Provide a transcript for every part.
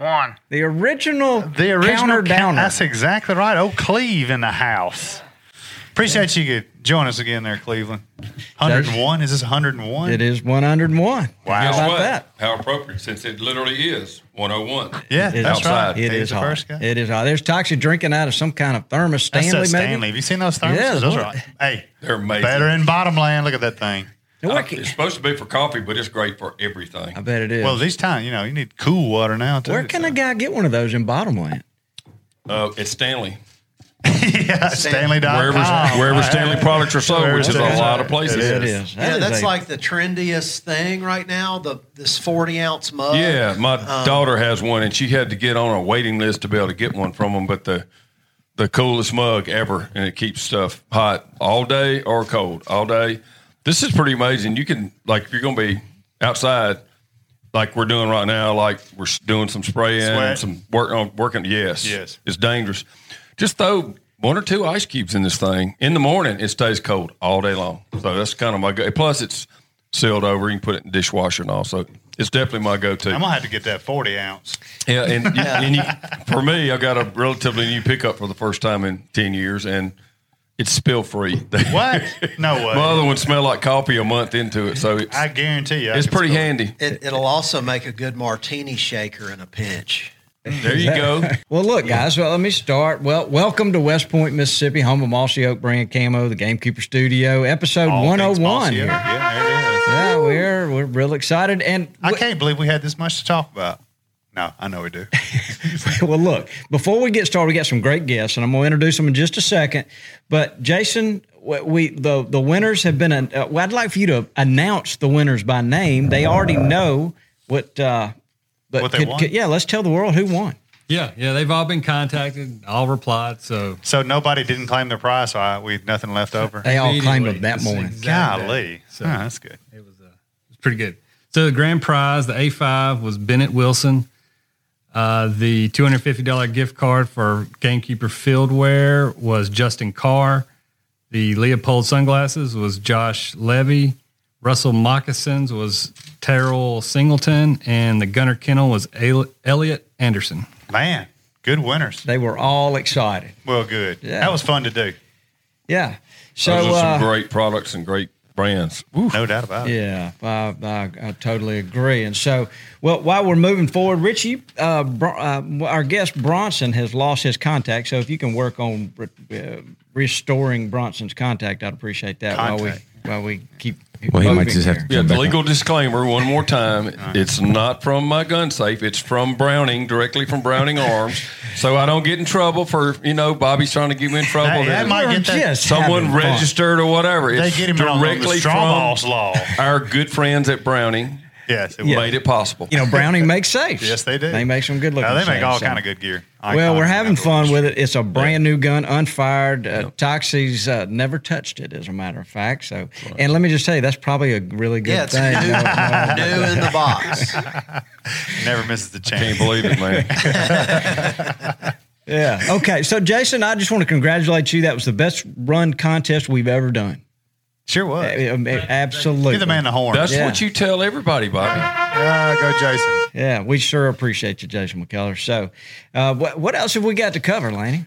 one. The original, The original counter downer. That's exactly right. Oh, Cleve in the house. Appreciate you could join us again there, Cleveland. 101? Is this 101? It is 101. Wow. How about what? that? How appropriate, since it literally is 101. Yeah, It is that's outside. right. It He's is the hot. first guy. It is hot. There's Toxie drinking out of some kind of thermos That's Stanley, maybe. Stanley. Have you seen those thermoses? Yeah, those are hey, They're amazing. better in bottom Bottomland. Look at that thing. Now, Uh, where can- it's supposed to be for coffee, but it's great for everything. I bet it is. Well, these times, you know, you need cool water now too. where can so. a guy get one of those in Bottomland? Uh, it's Stanley. yeah, Stanley.com. Wherever, wherever Stanley products are sold, which is a lot of places. It is. That Yeah, is that's a- like the trendiest thing right now. The this forty ounce mug. Yeah, my Um, daughter has one, and she had to get on a waiting list to be able to get one from them. But the the coolest mug ever, and it keeps stuff hot all day or cold all day. This is pretty amazing. You can like if you're going to be outside, like we're doing right now, like we're doing some spraying, Sweat. and some work on working. Yes, Yes. it's dangerous. Just throw one or two ice cubes in this thing in the morning. It stays cold all day long. So that's kind of my go. Plus, it's sealed over. You can put it in the dishwasher and all. So it's definitely my go-to. I'm gonna have to get that 40 ounce. Yeah, and, you- and you, for me, I got a relatively new pickup for the first time in ten years, and it's spill free. What? No way. My other one smelled like coffee a month into it, so it's I guarantee you, I it's can pretty still- handy. It, it'll also make a good martini shaker in a pinch. There you go. Well, look, guys. Well, let me start. Well, welcome to West Point, Mississippi, home of Mossy Oak Brand Camo, the Gamekeeper Studio, episode All things 101. Mossy. Oak. Oh yeah, there it is. Yeah, we're we're real excited, and I can't believe we had this much to talk about. No, I know we do. well, look, before we get started, we got some great guests, and I'm going to introduce them in just a second. But Jason, we we- the the winners have been. Uh, well, I'd like for you to announce the winners by name. They already know what. Uh, but What they could- won? could- yeah, let's tell the world who won. Yeah, yeah, they've all been contacted, all replied. So So nobody didn't claim their prize, so I, we had nothing left over. They all claimed immediately, it that morning. exact day. Golly. So Huh, that's good. it was uh, it was pretty good. So the grand prize, the A5, was Bennett Wilson. Uh, the two hundred fifty dollar gift card for Gamekeeper Fieldwear was Justin Carr. The Leupold sunglasses was Josh Levy. Russell moccasins was Terrell Singleton, and the Gunner Kennel was Elliot Anderson. Man, good winners. They were all excited. Well, good. Yeah. That was fun to do. Yeah. So Those are some uh, great products and great brands. Woo. No doubt about it. Yeah, I, I, I totally agree. And so, well, while we're moving forward, Richie, uh, Br- uh, our guest Bronson has lost his contact. So if you can work on re- uh, restoring Bronson's contact, I'd appreciate that while we while we keep. Well, he might just have to- Yeah, the back legal disclaimer one more time. It's not from my gun safe. It's from Browning, directly from Browning Arms. So I don't get in trouble for, you know, Bobby's trying to get me in trouble. Hey, that might get that. just Someone having fun. registered or whatever. They It's get him on the directly straw from balls law. our good friends at Browning Yes, it Yeah. made it possible. You know, Browning makes safes. Yes, they do. They make some good looking. Now, they make safes, all so. kind of good gear. Well, we're having fun industry. with it. It's a brand new gun, unfired. Uh, Toxie's uh, never touched it, as a matter of fact. So, and let me just tell you, that's probably a really good Yeah, it's thing. new, No, no, new in the box. Never misses the chance. Can't believe it, man. Yeah. Okay. So, Jason, I just want to congratulate you. That was the best run contest we've ever done. Sure was. Uh, uh, Absolutely. Give the man the horn. That's Yeah. what you tell everybody, Bobby. Ah, go, Jason. Yeah, we sure appreciate you, Jason McKellar. So, uh, what, what else have we got to cover, Laney?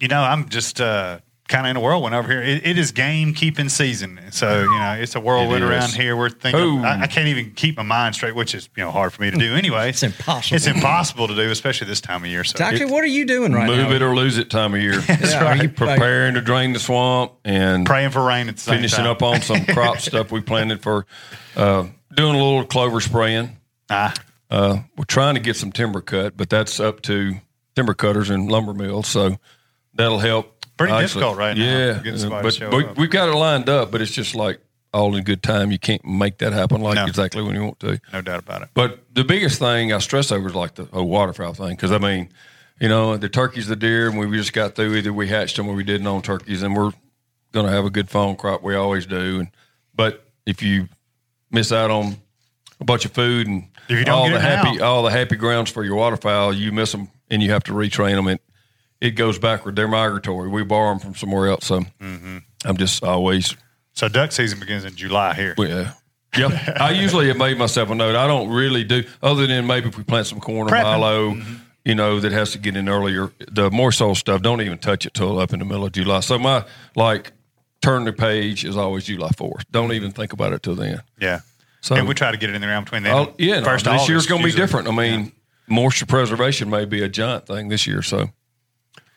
You know, I'm just uh, kind of in a whirlwind over here. It, it is game keeping season, so you know it's a whirlwind It is. around here. We're thinking I, I can't even keep my mind straight, which is you know hard for me to do anyway. It's impossible. It's impossible to do, especially this time of year. So Doctor, what are you doing right Move now? Move it or lose it time of year. Yeah, are you- Preparing to drain the swamp and praying for rain at the finishing time. up on some crop stuff we planted for uh, doing a little clover spraying. Ah, Uh, we're trying to get some timber cut, but that's up to timber cutters and lumber mills. So that'll help. Pretty Actually, difficult right now Yeah, somebody to but we, we've got it lined up, but it's just like all in good time. You can't make that happen like No. exactly when you want to. no doubt about it. But the biggest thing I stress over is like the whole waterfowl thing because I mean, you know, the turkeys, the deer, and we just got through either we hatched them or we didn't on turkeys, and we're going to have a good fawn crop. We always do. And but if you miss out on a bunch of food and If you don't all the happy now. all the happy grounds for your waterfowl, you miss them and you have to retrain them. And it goes backward. They're migratory. We borrow them from somewhere else. So Mm-hmm. I'm just always So duck season begins in July here. yeah. Yep. I usually have made myself a note. I don't really do, other than maybe if we plant some corn or Prepping. milo, you know, that has to get in earlier. The more soil stuff, don't even touch it till up in the middle of July. So my, like, turn the page is always July 4th. Don't even think about it till then. Yeah. So, and we try to get it in there around between then. I'll- yeah, no, first this of year's going to be different. I mean, moisture preservation may be a giant thing this year. So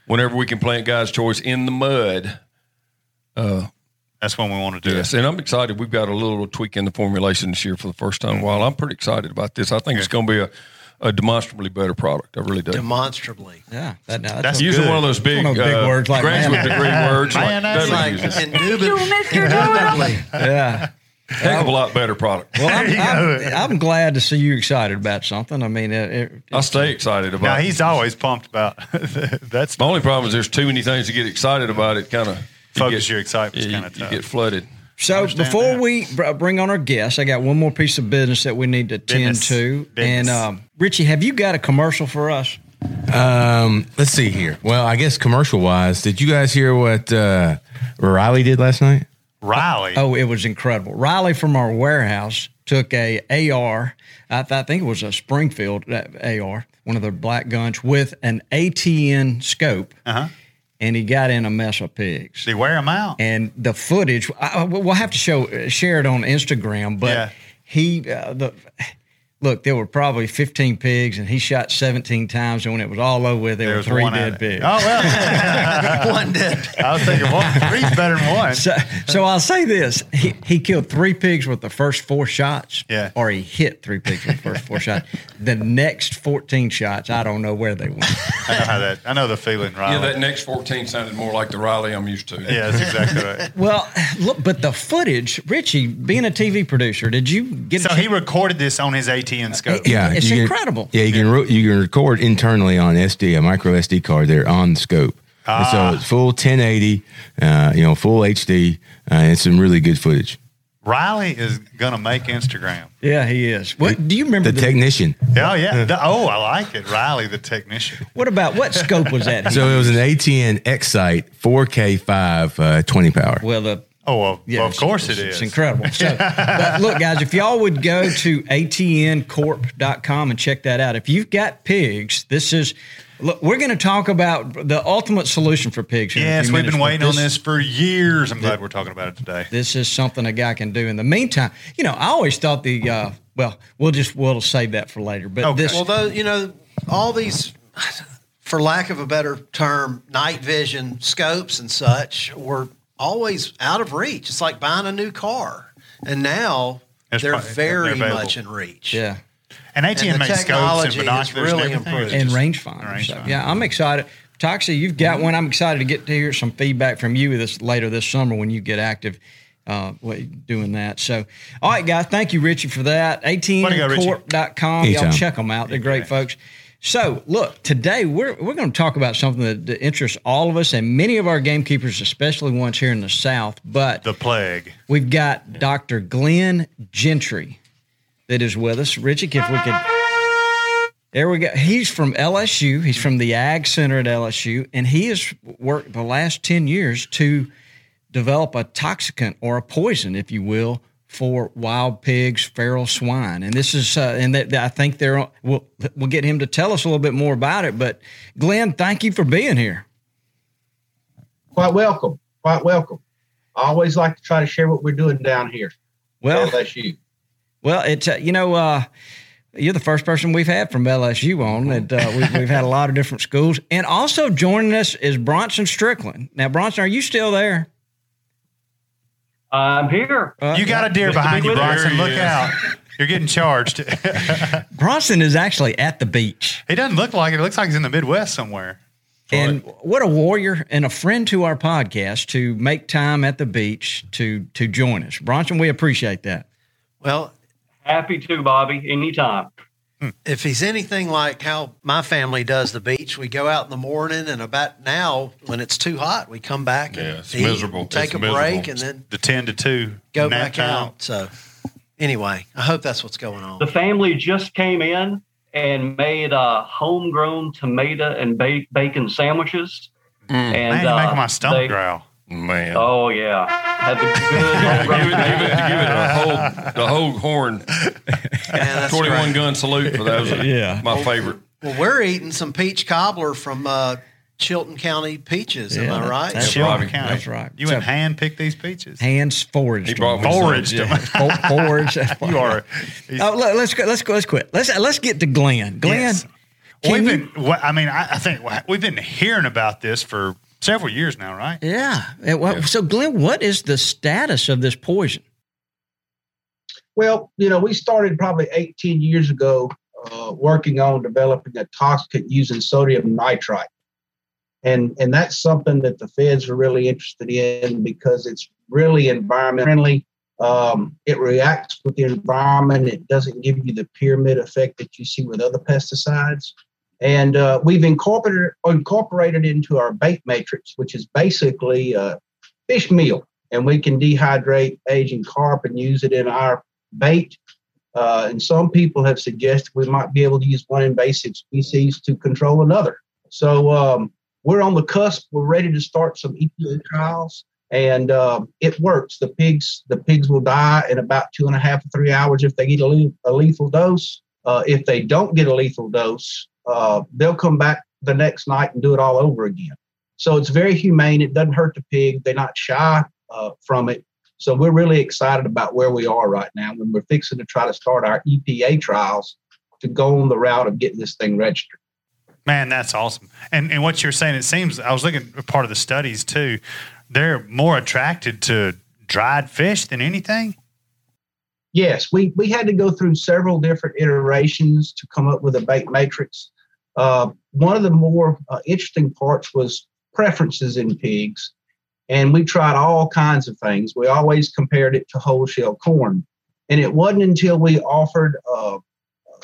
whenever we can plant God's choice in the mud, That's when we want to do Yes, it. and I'm excited. We've got a little tweak in the formulation this year for the first time in a while. I'm pretty excited about this. I think it's going to be a, a demonstrably better product. I really do. demonstrably. Yeah, that, no, that's, That's Using good. one of those big, One of those big uh, words like graduate mayonnaise. degree words. like, Mayonnaise. Dudley Like uses. indubitably. indubitably. yeah. Heck of a lot better product. Well, I'm, I'm, I'm glad to see you excited about something. I mean, it, it, I stay excited about Now it. he's always pumped about that's The only problem is there's too many things to get excited about. It kind of Focus your excitement is You, kinda you get flooded. So before that. we br- bring on our guests, I got one more piece of business that we need to tend Business. to. Business. And um, Richie, have you got a commercial for us? Um, let's see here. Well, I guess commercial wise, did you guys hear what uh, Riley did last night? Riley. Oh, it was incredible. Riley from our warehouse took a AR. I, th- I think it was a Springfield uh, AR, one of their black guns with an ATN scope, Uh-huh. and he got in a mess of pigs. He wear him out? and the footage I- we'll have to show share it on Instagram. But Yeah. he uh, the look there were probably 15 pigs, and he shot 17 times, and when it was all over with, there, There were three one dead pigs. Oh well, One dead. I was thinking one, three's better than one. So, so I'll say this: he, he killed three pigs with the first four shots, Yeah. or he hit three pigs with the first four shots. The next fourteen shots, I don't know where they went. I know how that. I know the feeling, Riley. Yeah, that next 14 sounded more like the Riley I'm used to. Yeah, that's exactly right. Well, look, but the footage, Richie, being a TV producer, did you get? So a he recorded this on his ATN scope. Yeah, It's you can- incredible. yeah, you can ro- you can record internally on SD, a micro SD card there on the scope. Ah. so it's full 1080, uh, you know, full HD, uh, and some really good footage. Riley is gonna make Instagram. Yeah, he is. What do you remember? The the- technician. Oh yeah. The- oh, I like it. Riley, the technician. what about what scope was that? So it was an ATN X-Sight 4K5 uh, 20 power. well, the Oh well, yeah, well, of it's- course it's, it It's incredible. So, but look, guys, if y'all would go to atncorp.com and check that out. If you've got pigs, this is. Look, we're going to talk about the ultimate solution for pigs. here in a Yes, few we've minutes, been but waiting on this for years. I'm glad we're talking about it today. This is something a guy can do. In the meantime, you know, I always thought the uh, well, we'll just we'll save that for later. But Okay. this, Well, those you know, all these, for lack of a better term, night vision scopes and such were always out of reach. It's like buying a new car, and now It's they're probably- very they're much in reach. yeah. And ATN And the makes scopes and technology has binoculars really and everything. improved. and Just- rangefinder. range So, finder. yeah, I'm excited. Toxie, you've got one. I'm excited to get to hear some feedback from you this later this summer when you get active uh, what- doing that. So, all right, guys, thank you, Richie, for that. Way to go, Richie. ATNcorp.com. Y'all Anytime. check them out. They're great folks. So, look, today we're, we're going to talk about something that, that interests all of us and many of our gamekeepers, especially ones here in the South. But The plague. We've got Dr. Glenn Gentry that is with us. Richie, if we could. There we go. He's from LSU. He's from the Ag Center at LSU, and he has worked the last 10 years to develop a toxicant or a poison, if you will, for wild pigs, feral swine. And this is, uh, and that, that I think they're, we'll, we'll get him to tell us a little bit more about it. But Glenn, thank you for being here. quite welcome. Quite welcome. I always like to try to share what we're doing down here. Well, LSU. Well, it's uh, you know uh, you're the first person we've had from LSU on that uh, we've, we've had a lot of different schools, and also joining us is Bronson Strickland. Now, Bronson, are you still there? I'm here. Uh, you got a deer Just to be behind you. Bronson. Look is. out. You're getting charged. Bronson is actually at the beach. he doesn't look like it. It looks like he's in the Midwest somewhere. And what a warrior and a friend to our podcast to make time at the beach to to join us. Bronson, we appreciate that. Well, Happy to, Bobby. Anytime. If he's anything like how my family does the beach, we go out in the morning and about now when it's too hot, we come back and Yeah, it's eat, miserable. take It's a miserable. break, and then The 10 to 2. go back time. out. So, anyway, I hope that's what's going on. The family just came in and made uh, homegrown tomato and ba- bacon sandwiches. And Man, you're uh, making my stomach they- growl. Man. Oh yeah, had the good give, it, give, it, give it a whole the whole horn Yeah, twenty one gun salute for those. Yeah. my favorite. Well, we're eating some peach cobbler from uh, Chilton County Peaches. am I right? that's Chilton right. County. That's right. You So- went hand pick these peaches. Hands foraged. He brought me Foraged some. them. For- foraged. You are. Oh, let, us go. Let's go. Let's quit. Let's let's get to Glenn. Glenn, Yes. can We've you- been. I mean, I, I think we've been hearing about this for several years now, right? yeah. Well, So, Glenn, what is the status of this poison? Well, you know, we started probably 18 years ago uh, working on developing a toxicant using sodium nitrite. And, and that's something that the feds are really interested in because it's really environment friendly. Um, it reacts with the environment. It doesn't give you the pyramid effect that you see with other pesticides. And uh, we've incorporated incorporated into our bait matrix, which is basically fish meal, and we can dehydrate Asian carp and use it in our bait. Uh, and some people have suggested we might be able to use one invasive species to control another. So um, we're on the cusp. We're ready to start some EPA trials, and um, it works. The pigs, the pigs will die in about two and a half to three hours if they get a, le- a lethal dose. Uh, if they don't get a lethal dose, uh, they'll come back the next night and do it all over again. So it's very humane. It doesn't hurt the pig. They're not shy uh, from it. So we're really excited about where we are right now when we're fixing to try to start our EPA trials to go on the route of getting this thing registered. Man, that's awesome. And and what you're saying, it seems I was looking at part of the studies too. They're more attracted to dried fish than anything. Yes, we, we had to go through several different iterations to come up with a bait matrix. Uh, one of the more uh, interesting parts was preferences in pigs. And we tried all kinds of things. We always compared it to whole shell corn. And it wasn't until we offered uh,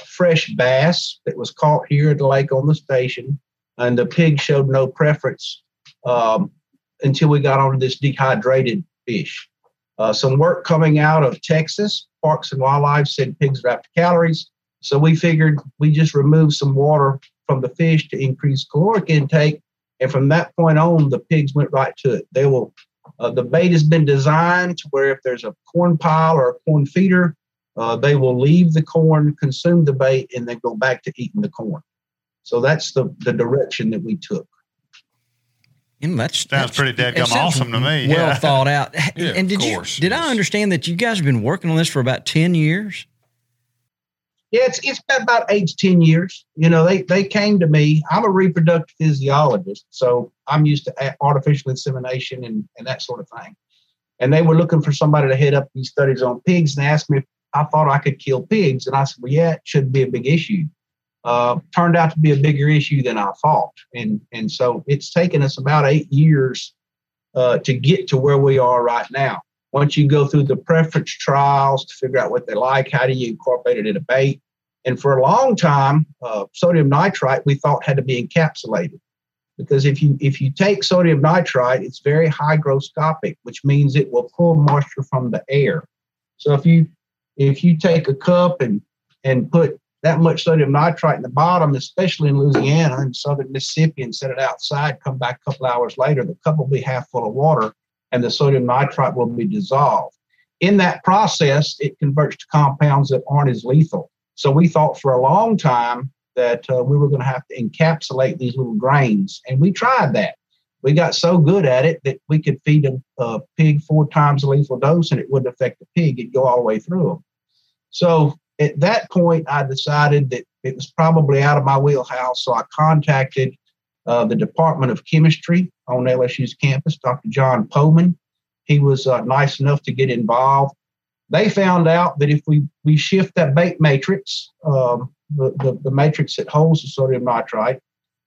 fresh bass that was caught here at the lake on the station, and the pig showed no preference um, until we got onto this dehydrated fish. Uh, some work coming out of Texas, Parks and Wildlife said pigs are after calories. So we figured we just remove some water from the fish to increase caloric intake. And from that point on, the pigs went right to it. They will, uh, the bait has been designed to where if there's a corn pile or a corn feeder, uh, they will leave the corn, consume the bait, and then go back to eating the corn. So that's the, the direction that we took. You know, that's Sounds that's- pretty it dadgum sounds awesome to me. Well Yeah. thought out. Yeah, and did of you course did I understand that you guys have been working on this for about ten years? Yeah, it's it's been about eight to ten years. You know, they they came to me. I'm a reproductive physiologist, so I'm used to artificial insemination and and that sort of thing. And they were looking for somebody to head up these studies on pigs, and asked me if I thought I could kill pigs, and I said, well, yeah, it should be a big issue. Uh, turned out to be a bigger issue than I thought, and and so it's taken us about eight years uh, to get to where we are right now. Once you go through the preference trials to figure out what they like, how do you incorporate it in a bait? And for a long time, uh, sodium nitrite we thought had to be encapsulated because if you if you take sodium nitrite, it's very hygroscopic, which means it will pull moisture from the air. So if you if you take a cup and and put that much sodium nitrite in the bottom, especially in Louisiana and southern Mississippi, and set it outside, come back a couple hours later, the cup will be half full of water and the sodium nitrite will be dissolved. In that process, it converts to compounds that aren't as lethal. So we thought for a long time that uh, we were going to have to encapsulate these little grains, and we tried that. we got so good at it that we could feed a, a pig four times the lethal dose and it wouldn't affect the pig. It'd go all the way through them. So at that point, I decided that it was probably out of my wheelhouse. So I contacted uh, the Department of Chemistry on LSU's campus, Dr. John Pojman. He was uh, nice enough to get involved. They found out that if we, we shift that bait matrix, um, the, the, the matrix that holds the sodium nitrite,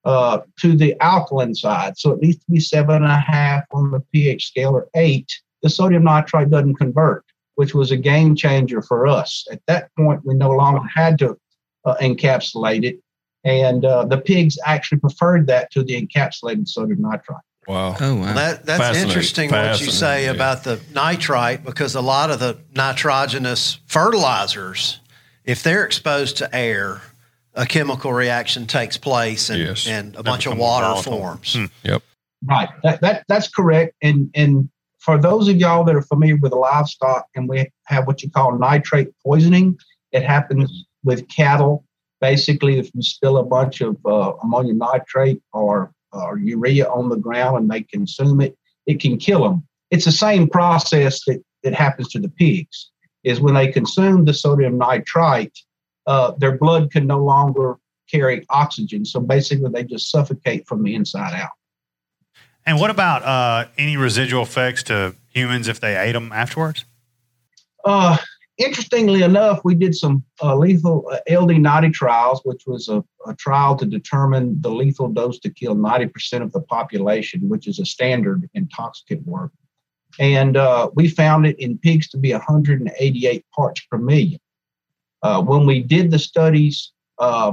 uh, to the alkaline side. So it needs to be seven and a half on the pH scale or eight. The sodium nitrite doesn't convert, which was a game changer for us. At that point, we no longer had to uh, encapsulate it. And uh, the pigs actually preferred that to the encapsulated sodium nitrite. Wow. Oh, wow. That, that's interesting what you say yeah. about the nitrite because a lot of the nitrogenous fertilizers, if they're exposed to air, a chemical reaction takes place and, Yes. and a They bunch of water volatile. forms. Hmm. Yep. Right. That, that that's correct. And and for those of y'all that are familiar with livestock, and we have what you call nitrate poisoning, it happens with cattle. Basically, if you spill a bunch of uh, ammonium nitrate or or urea on the ground and they consume it, it can kill them. It's the same process that that happens to the pigs. Is when they consume the sodium nitrite, uh, their blood can no longer carry oxygen. So basically, they just suffocate from the inside out. And what about uh, any residual effects to humans if they ate them afterwards? Uh, interestingly enough, we did some uh, lethal uh, LD90 trials, which was a, a trial to determine the lethal dose to kill 90% of the population, which is a standard in toxicant work. And uh, we found it in pigs to be 188 parts per million. Uh, when we did the studies, uh,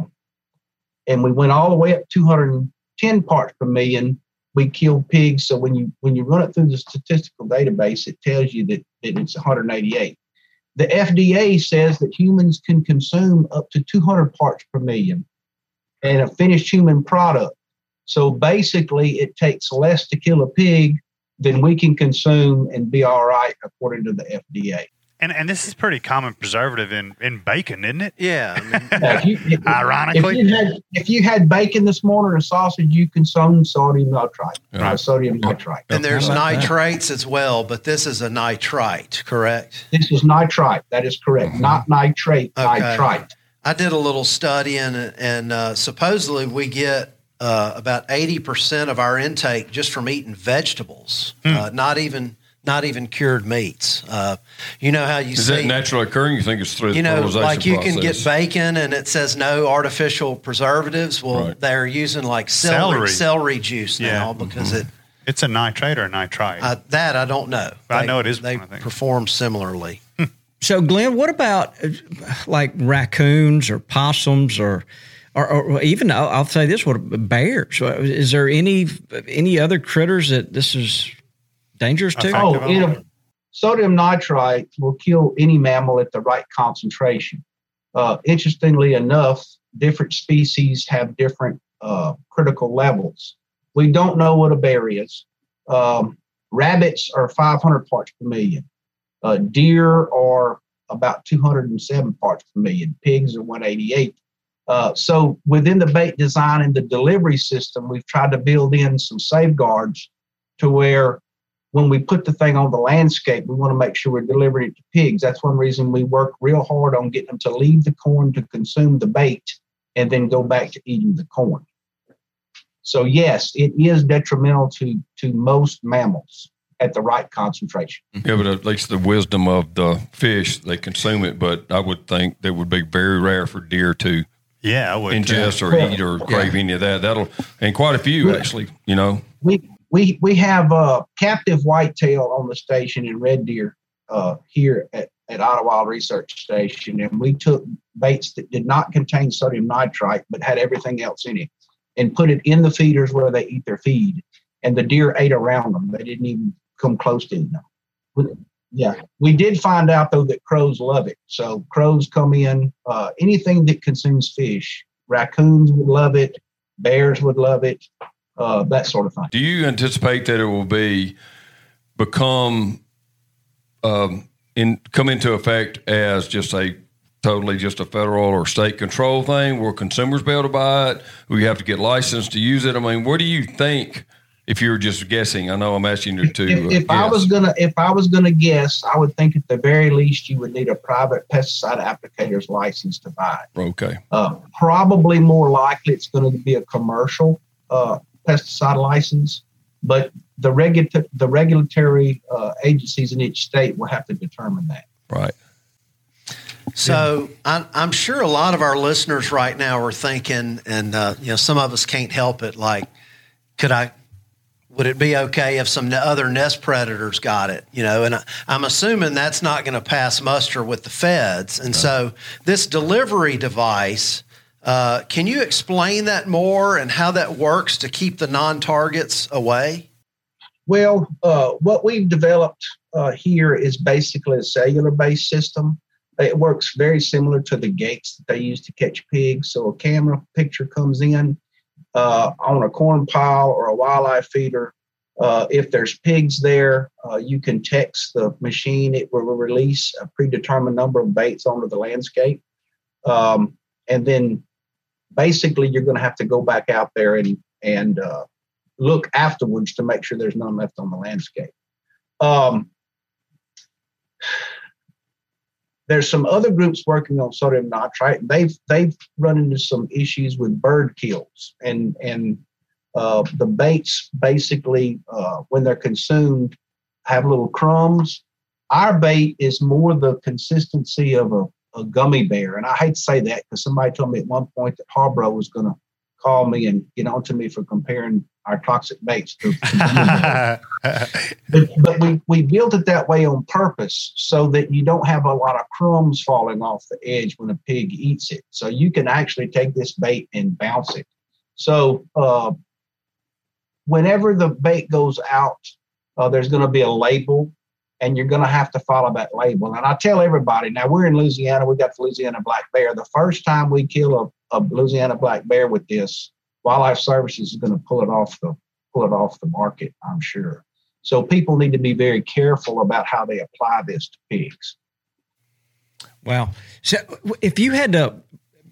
and we went all the way up 210 parts per million, we killed pigs. So when you when you run it through the statistical database, it tells you that, that it's 188. The FDA says that humans can consume up to 200 parts per million in a finished human product. So basically, it takes less to kill a pig than we can consume and be all right, according to the FDA. And and this is pretty common preservative in, in bacon, isn't it? Yeah. I mean, Now, if you- if- Ironically. if you had if you had bacon this morning or sausage, you consume sodium nitrite, Yeah. uh, sodium nitrite. and there's How about that? nitrates as well, but this is a nitrite, correct? This is nitrite. That is correct, not nitrate. Okay. Nitrite. I did a little study and and uh, supposedly we get uh, about eighty percent of our intake just from eating vegetables, uh, not even not even cured meats. Uh, you know how you Is see, that naturally occurring? You think it's through the you know, like you can get bacon and it says no artificial preservatives. Well, Right. they're using like celery Celery. celery juice Yeah. now because it It's a nitrate or a nitrite. uh, that I don't know. I know it is They one, perform similarly. So, Glenn, what about uh, like raccoons or possums or, or, or even I'll, I'll say this: what bears? Is there any any other critters that this is dangerous to? Effective Oh, on you them? know, sodium nitrite will kill any mammal at the right concentration. Uh, interestingly enough, different species have different uh, critical levels. We don't know what a bear is. Um, rabbits are 500 parts per million. Uh, deer are about 207 parts per million. Pigs are 188. Uh, so within the bait design and the delivery system, we've tried to build in some safeguards to where when we put the thing on the landscape, we want to make sure we're delivering it to pigs. That's one reason we work real hard on getting them to leave the corn to consume the bait and then go back to eating the corn. So yes, it is detrimental to to most mammals at the right concentration. Yeah, but at least the wisdom of the fish, they consume it. But I would think that would be very rare for deer to yeah, I would. ingest or Well, eat or crave any of that. That'll and quite a few Yeah. actually. You know, we we we have uh, captive whitetail on the station in Red Deer uh, here at, at Ottawa Research Station, and we took baits that did not contain sodium nitrite but had everything else in it, and put it in the feeders where they eat their feed, and the deer ate around them. They didn't even come close to them. Yeah, we did find out though that crows love it. So crows come in. Uh, anything that consumes fish, raccoons would love it, bears would love it, uh, that sort of thing. do you anticipate that it will be become um, in come into effect as just a totally just a federal or state control thing where consumers be able to buy it? We have to get licensed to use it. I mean, what do you think If you were just guessing, I know I'm asking you to. If, if uh, I was gonna, if I was gonna guess, I would think at the very least you would need a private pesticide applicator's license to buy it. okay, Uh, probably more likely it's going to be a commercial uh, pesticide license, but the regu- the regulatory uh, agencies in each state will have to determine that. right. So I'm, I'm sure a lot of our listeners right now are thinking, and uh, you know, some of us can't help it. Like, could I? Would it be okay if some other nest predators got it? You know, and I, I'm assuming that's not going to pass muster with the feds. And so this delivery device, uh, can you explain that more and how that works to keep the non-targets away? Well, uh, what we've developed uh, here is basically a cellular based system. It works very similar to the gates that they use to catch pigs. So a camera picture comes in uh, on a corn pile or a wildlife feeder. Uh, if there's pigs there, you can text the machine. It will release a predetermined number of baits onto the landscape. Um, and then basically you're going to have to go back out there and, and uh, look afterwards to make sure there's none left on the landscape. Um, there's some other groups working on sodium nitrite. They've they've run into some issues with bird kills and and uh, the baits basically uh, when they're consumed have little crumbs. Our bait is more the consistency of a, a gummy bear, and I hate to say that because somebody told me at one point that Haribo was going to call me and get on to me for comparing our toxic baits to. but, but we, we built it that way on purpose so that you don't have a lot of crumbs falling off the edge when a pig eats it. So you can actually take this bait and bounce it. So uh, whenever the bait goes out, uh, there's going to be a label and you're going to have to follow that label. And I tell everybody now we're in Louisiana, we got the Louisiana black bear. The first time we kill a, a Louisiana black bear with this, Wildlife Services is going to pull it off the pull it off the market, I'm sure. So people need to be very careful about how they apply this to pigs. Wow. So if you had to,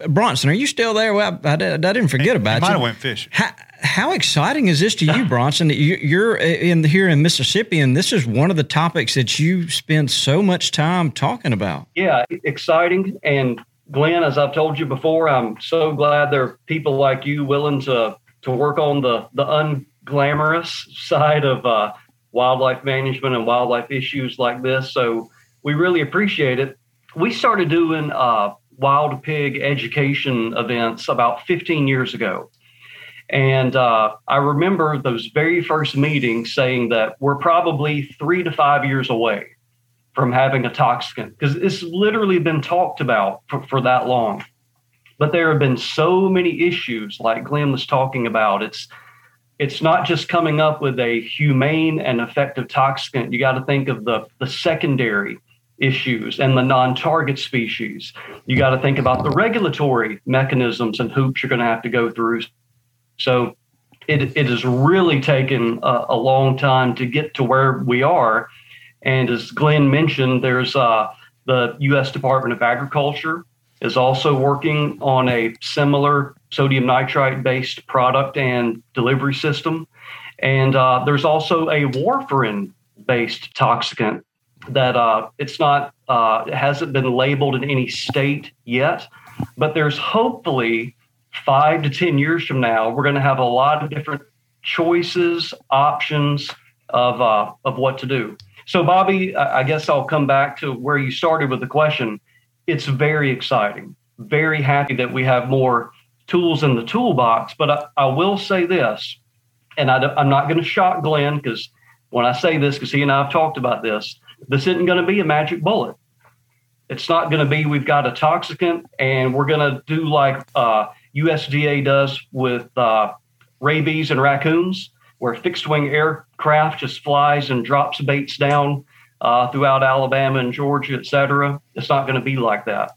Bronson, are you still there? Well, I, I, I didn't forget about might you. have went fishing. How, how exciting is this to you, Bronson? You, you're in here in Mississippi, and this is one of the topics that you spend so much time talking about. Yeah, exciting. And Glenn, as I've told you before, I'm so glad there are people like you willing to to work on the the unglamorous side of uh, wildlife management and wildlife issues like this. So we really appreciate it. We started doing uh, wild pig education events about 15 years ago. And uh, I remember those very first meetings saying that we're probably three to five years away from having a toxicant because it's literally been talked about for, for that long. But there have been so many issues, like Glenn was talking about. It's it's not just coming up with a humane and effective toxicant. You got to think of the the secondary issues and the non-target species. You got to think about the regulatory mechanisms and hoops you're going to have to go through. So it, it has really taken a, a long time to get to where we are. And as Glenn mentioned, there's uh, the U.S. Department of Agriculture is also working on a similar sodium nitrite based product and delivery system. And uh, there's also a warfarin based toxicant that uh, it's not, uh, it hasn't been labeled in any state yet, but there's hopefully five to 10 years from now, we're going to have a lot of different choices, options of, uh, of what to do. So, Bobby, I guess I'll come back to where you started with the question. It's very exciting. Very happy that we have more tools in the toolbox. But I, I will say this, and I, am not going to shock Glenn because when I say this, because he and I have talked about this, this isn't going to be a magic bullet. It's not going to be we've got a toxicant and we're going to do like uh, USDA does with uh, rabies and raccoons where fixed wing aircraft just flies and drops baits down uh, throughout Alabama and Georgia, et cetera. It's not going to be like that.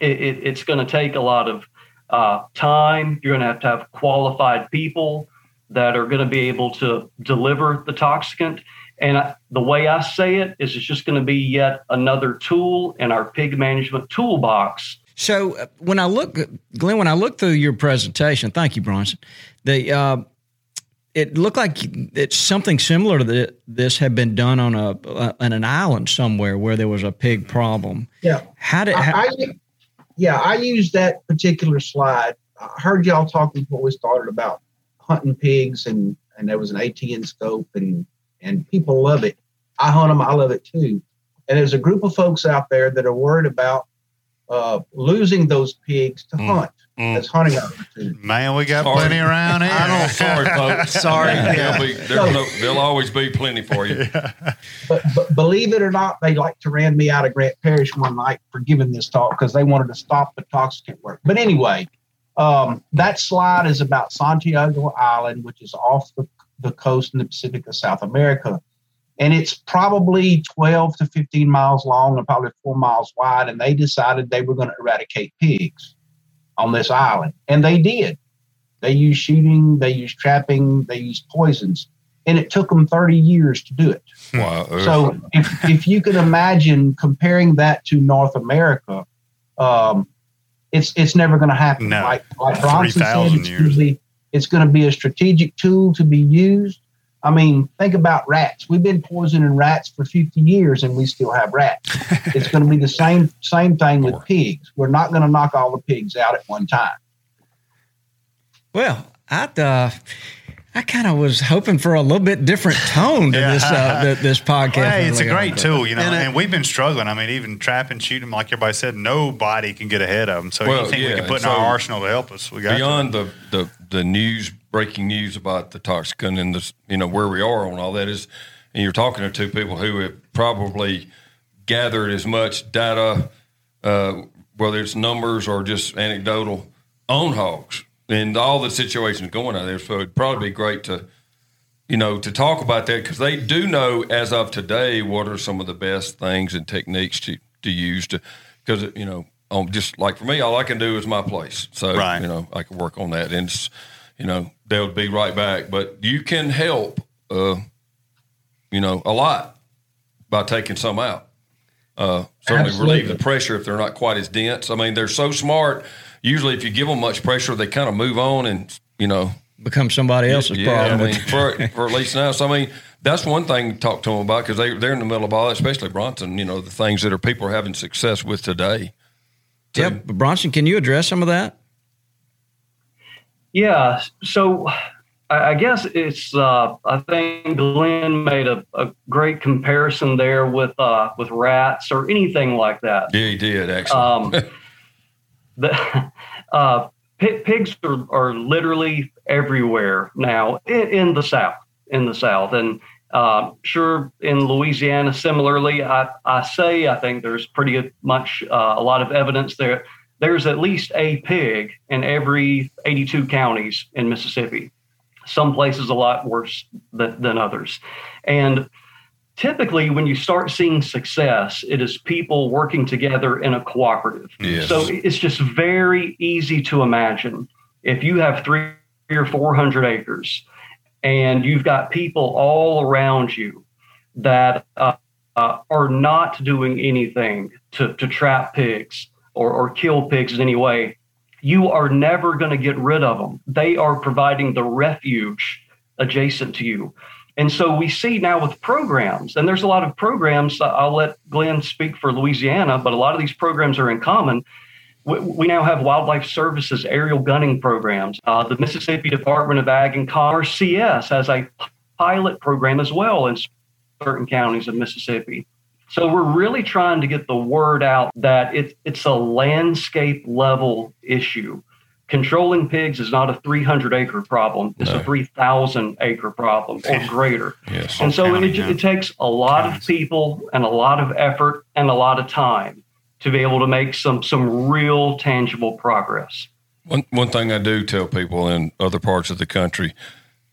It, it, it's going to take a lot of uh, time. You're going to have to have qualified people that are going to be able to deliver the toxicant. And I, the way I say it is it's just going to be yet another tool in our pig management toolbox. So uh, when I look, Glenn, when I look through your presentation, thank you, Bronson. The uh, it looked like it's something similar to the, this had been done on a uh, on an island somewhere where there was a pig problem. Yeah. How did? I, I, yeah, I used that particular slide. I heard y'all talking before we started about hunting pigs, and and there was an ATN scope, and and people love it. I hunt them. I love it too. And there's a group of folks out there that are worried about uh, losing those pigs to Mm. hunt as hunting opportunities. Man, we got Sorry. plenty around here. I don't know. Sorry, folks. Sorry. There'll, be, there'll, no, there'll always be plenty for you. But, but believe it or not, they like to ran me out of Grant Parish one night for giving this talk because they wanted to stop the toxicant work. But anyway, um, that slide is about Santiago Island, which is off the, the coast in the Pacific of South America. And it's probably 12 to 15 miles long and probably four miles wide. And they decided they were going to eradicate pigs on this island. And they did. They used shooting, they used trapping, they used poisons. And it took them 30 years to do it. Wow. So if, if you can imagine comparing that to North America, um, it's it's never going to happen. No. Like like Bronson said, 3,000 it's usually it's going to be a strategic tool to be used. I mean, think about rats. We've been poisoning rats for 50 years, and we still have rats. it's going to be the same same thing with pigs. We're not going to knock all the pigs out at one time. well, I uh, I kind of was hoping for a little bit different tone to Yeah. this uh, th- this podcast. Well, hey, it's a great but- tool, you know, And and, we've been struggling. I mean, even trapping, and shooting, like everybody said, nobody can get ahead of them. So Well, anything yeah, we can put in so our arsenal to help us, we got to. beyond the, the the news breaking news about the toxicant and this you know where we are on all that is and you're talking to two people who have probably gathered as much data uh, whether it's numbers or just anecdotal on hogs and all the situations going on there. So it'd probably be great to you know to talk about that because they do know as of today what are some of the best things and techniques to, to use to because you know on just like for me all i can do is my place. So Right. you know i can work on that. And it's, you know they'll be right back but you can help uh you know a lot by taking some out uh certainly relieve the pressure if they're not quite as dense i mean they're so smart usually if you give them much pressure they kind of move on and you know become somebody else's problem. I mean, for, for at least now. So, I mean, that's one thing to talk to them about because they, they're in the middle of all that, especially Bronson, you know, the things that are people are having success with today. yep, Bronson, can you address some of that? Yeah. So I guess it's. Uh, I think Glenn made a, a great comparison there with uh, with rats or anything like that. Yeah, he did, actually. Um, the uh, pi- pigs are, are literally everywhere now in, in the South. In the South, and uh, sure in Louisiana, similarly, I, I say I think there's pretty much uh, a lot of evidence there. There's at least a pig in every 82 counties in Mississippi. Some places a lot worse than, than others, and typically when you start seeing success, it is people working together in a cooperative. Yes. So it's just very easy to imagine if you have three or 400 acres and you've got people all around you that uh, uh, are not doing anything to, to trap pigs or, or kill pigs in any way, you are never going to get rid of them. They are providing the refuge adjacent to you. And so we see now with programs, and there's a lot of programs. I'll let Glenn speak for Louisiana, but a lot of these programs are in common. We, we now have Wildlife Services aerial gunning programs. Uh, the Mississippi Department of Ag and Commerce, CS, has a pilot program as well in certain counties of Mississippi. So we're really trying to get the word out that it, it's a landscape level issue. Controlling pigs is not a 300 acre problem; it's a 3,000 acre problem or greater. yes. And so county, it, yeah. it takes a lot of people and a lot of effort and a lot of time to be able to make some some real tangible progress. One one thing I do tell people in other parts of the country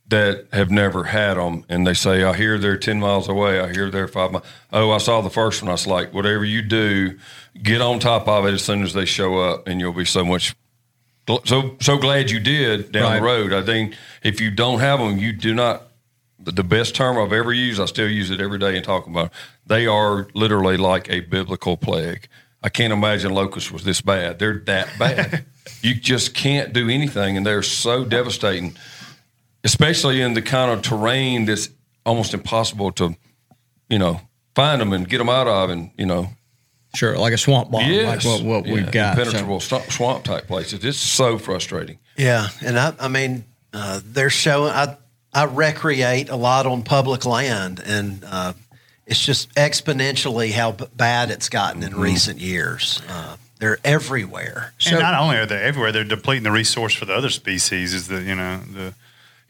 that have never had them, and they say, "I hear they're ten miles away. I hear they're five miles." Oh, I saw the first one. I was like, "Whatever you do, get on top of it as soon as they show up, and you'll be so much." So so glad you did down Right. the road. I think if you don't have them, you do not. The best term I've ever used, I still use it every day and talk about. It. They are literally like a biblical plague. I can't imagine locusts was this bad. They're that bad. you just can't do anything, and they're so devastating. Especially in the kind of terrain that's almost impossible to, you know, find them and get them out of, and you know, Sure, like a swamp bomb, yes, like what, what yeah, we've got. Impenetrable swamp, swamp type places. It's so frustrating. Yeah, and I, I mean, uh, they're showing. I I recreate a lot on public land, and uh, it's just exponentially how b- bad it's gotten in recent years. Uh, they're everywhere. and not only are they everywhere, they're depleting the resource for the other species. Is the you know the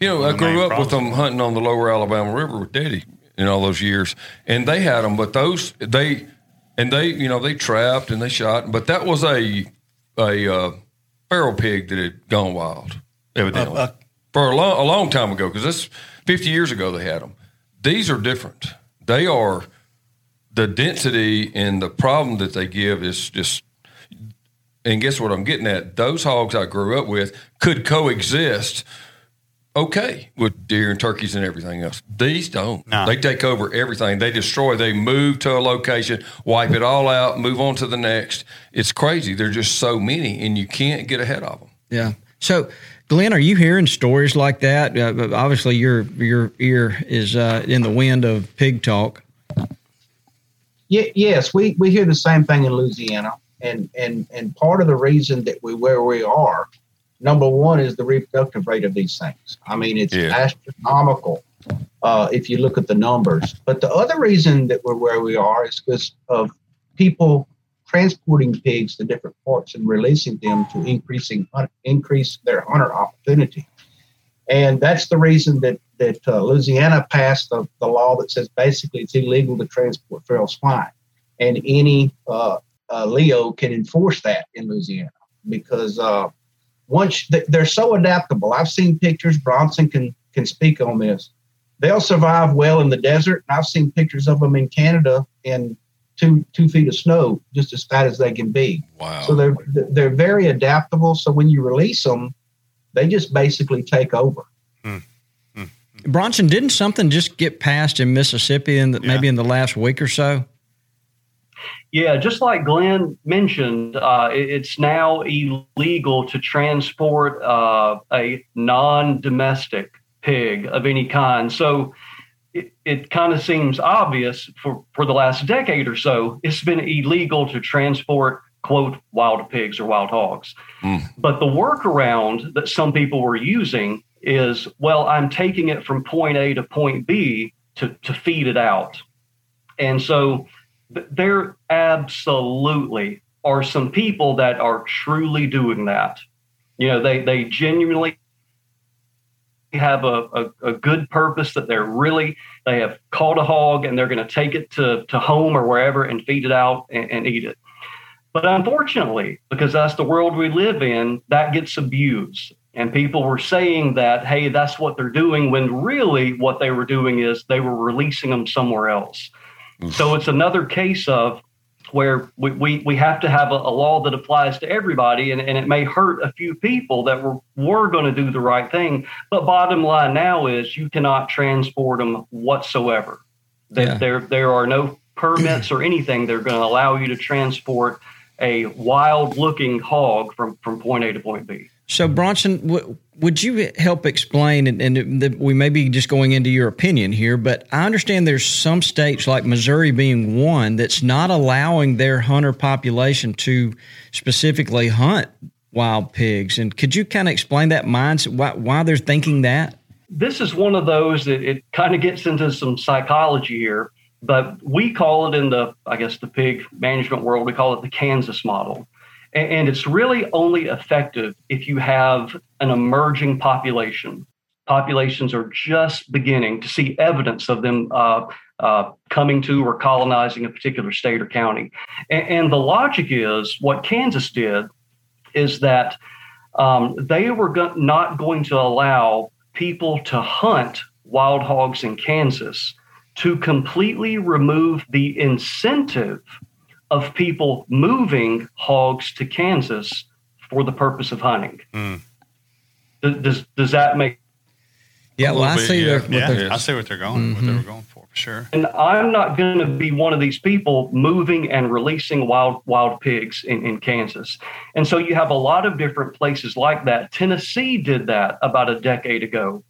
You know, I of the main grew up with them hunting on the lower Alabama River with Daddy in all those years, and they had them, but those they and they you know they trapped and they shot, but that was a a uh, feral pig that had gone wild, evidently Uh, uh, for a long a long time ago because that's fifty years ago they had them. These are different. They are the density and the problem that they give is just and guess what I'm getting at? Those hogs I grew up with could coexist okay with deer and turkeys and everything else. These don't. They take over everything. They destroy. They move to a location, wipe it all out, move on to the next. It's crazy. There's just so many, and you can't get ahead of them. Yeah. So, Glenn, are you hearing stories like that? Uh, obviously, your your ear is uh, in the wind of pig talk. Ye- yes, we, we hear the same thing in Louisiana, and and and part of the reason that we where we are, number one is the reproductive rate of these things. I mean, it's astronomical uh, if you look at the numbers. But the other reason that we're where we are is because of people transporting pigs to different parts and releasing them to increasing increase their hunter opportunity. And that's the reason that that uh, Louisiana passed the, the law that says basically it's illegal to transport feral swine, and any uh, uh, LEO can enforce that in Louisiana because uh, once they're so adaptable. I've seen pictures. Bronson can can speak on this. They'll survive well in the desert, and I've seen pictures of them in Canada in two two feet of snow, just as fat as they can be. Wow! So they're they're very adaptable. So when you release them, they just basically take over. Hmm. Hmm. Bronson, didn't something just get passed in Mississippi in the, maybe in the last week or so? Yeah, just like Glenn mentioned, uh, it's now illegal to transport uh, a non domestic pig of any kind. So it, it kind of seems obvious for, for the last decade or so, it's been illegal to transport, quote, wild pigs or wild hogs. But the workaround that some people were using is, well, I'm taking it from point A to point B to, to feed it out. And so there absolutely are some people that are truly doing that. You know, they, they genuinely have a, a, a good purpose that they're really, they have caught a hog and they're going to take it to, to home or wherever and feed it out and, and eat it. But unfortunately, because that's the world we live in, that gets abused. And people were saying that, hey, that's what they're doing, when really what they were doing is they were releasing them somewhere else. So it's another case of where we, we, we have to have a, a law that applies to everybody, and, and it may hurt a few people that were, were going to do the right thing. But bottom line now is you cannot transport them whatsoever. That Yeah. there there are no permits or anything that are going to allow you to transport a wild looking hog from, from point A to point B. So, Bronson, w- would you help explain? And, and that we may be just going into your opinion here, but I understand there's some states, like Missouri being one, that's not allowing their hunter population to specifically hunt wild pigs. And could you kind of explain that mindset? Why, why they're thinking that? this is one of those that it kind of gets into some psychology here, but we call it in the, I guess, the pig management world, we call it the Kansas model. And it's really only effective if you have an emerging population. Populations are just beginning to see evidence of them uh, uh, coming to or colonizing a particular state or county. A- And, the logic is what Kansas did is that um, they were go- not going to allow people to hunt wild hogs in Kansas to completely remove the incentive of people moving hogs to Kansas for the purpose of hunting. Hmm. Does, does, does that make Yeah, well, I see their, what yeah, they're- I see what they're going, what they were mm-hmm. going for, for sure. And I'm not going to be one of these people moving and releasing wild wild pigs in, in Kansas. And so you have a lot of different places like that. Tennessee did that about a decade ago.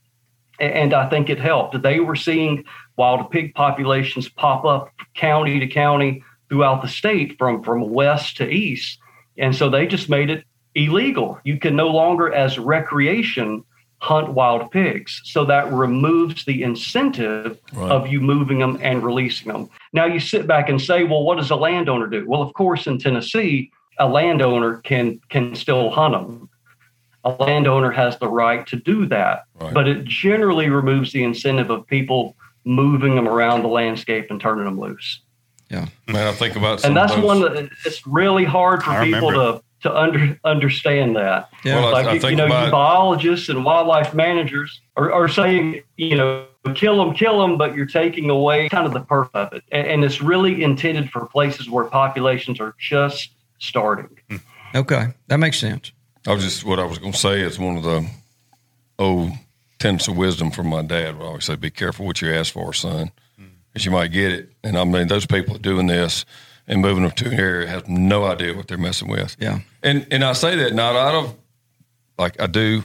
and I think it helped. They were seeing wild pig populations pop up county to county throughout the state from from west to east, and so they just made it illegal. You can no longer, as recreation, hunt wild pigs. So that removes the incentive Right. of you moving them and releasing them. Now you sit back and say, well, what does a landowner do? Well, of course, in Tennessee, a landowner can can still hunt them. A landowner has the right to do that, Right. but it generally removes the incentive of people moving them around the landscape and turning them loose. Yeah, man, I think about some And that's of those, one that it's really hard for I people remember to to under, understand that. Yeah. Well, I- like I you- think you know, about- you biologists and wildlife managers are, are saying, you know, kill them, kill them, but you're taking away kind of the purpose of it, and, and it's really intended for places where populations are just starting. Okay, that makes sense. I was just what I was going to say is one of the old tenets of wisdom from my dad. Would always say, "Be careful what you ask for, son, because you might get it." And I mean, those people doing this and moving them to an area have no idea what they're messing with. Yeah. And and I say that not out of like I do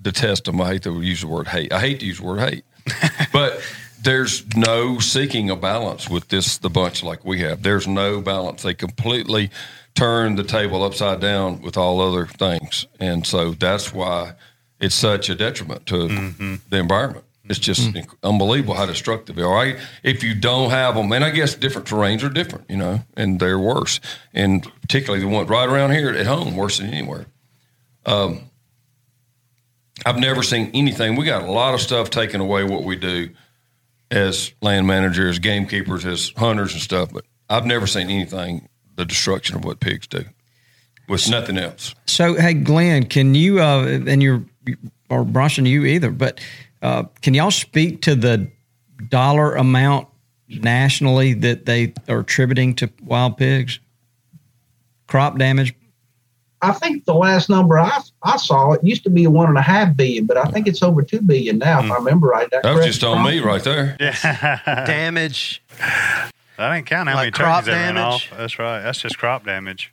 detest them. I hate to use the word hate. I hate to use the word hate, but there's no seeking a balance with this the bunch like we have. There's no balance. They completely turn the table upside down with all other things, and so that's why it's such a detriment to mm-hmm. the environment. It's just inc- unbelievable how destructive they are. Right? If you don't have them, and I guess different terrains are different, you know, and they're worse. And particularly the one right around here at home, worse than anywhere. Um, I've never seen anything. We got a lot of stuff taken away what we do as land managers, gamekeepers, as hunters and stuff, but I've never seen anything the destruction of what pigs do with nothing else. So, hey, Glenn, can you uh, and you're or Bronson, you either, but uh, can y'all speak to the dollar amount nationally that they are attributing to wild pigs? Crop damage. I think the last number I, I saw, it used to be one and a half billion, but I think it's over two billion now, if I remember right. That was just on me right there. Yeah. Damage. That ain't counting how Like many crop turkeys they ran damage? off. That's right. That's just crop damage.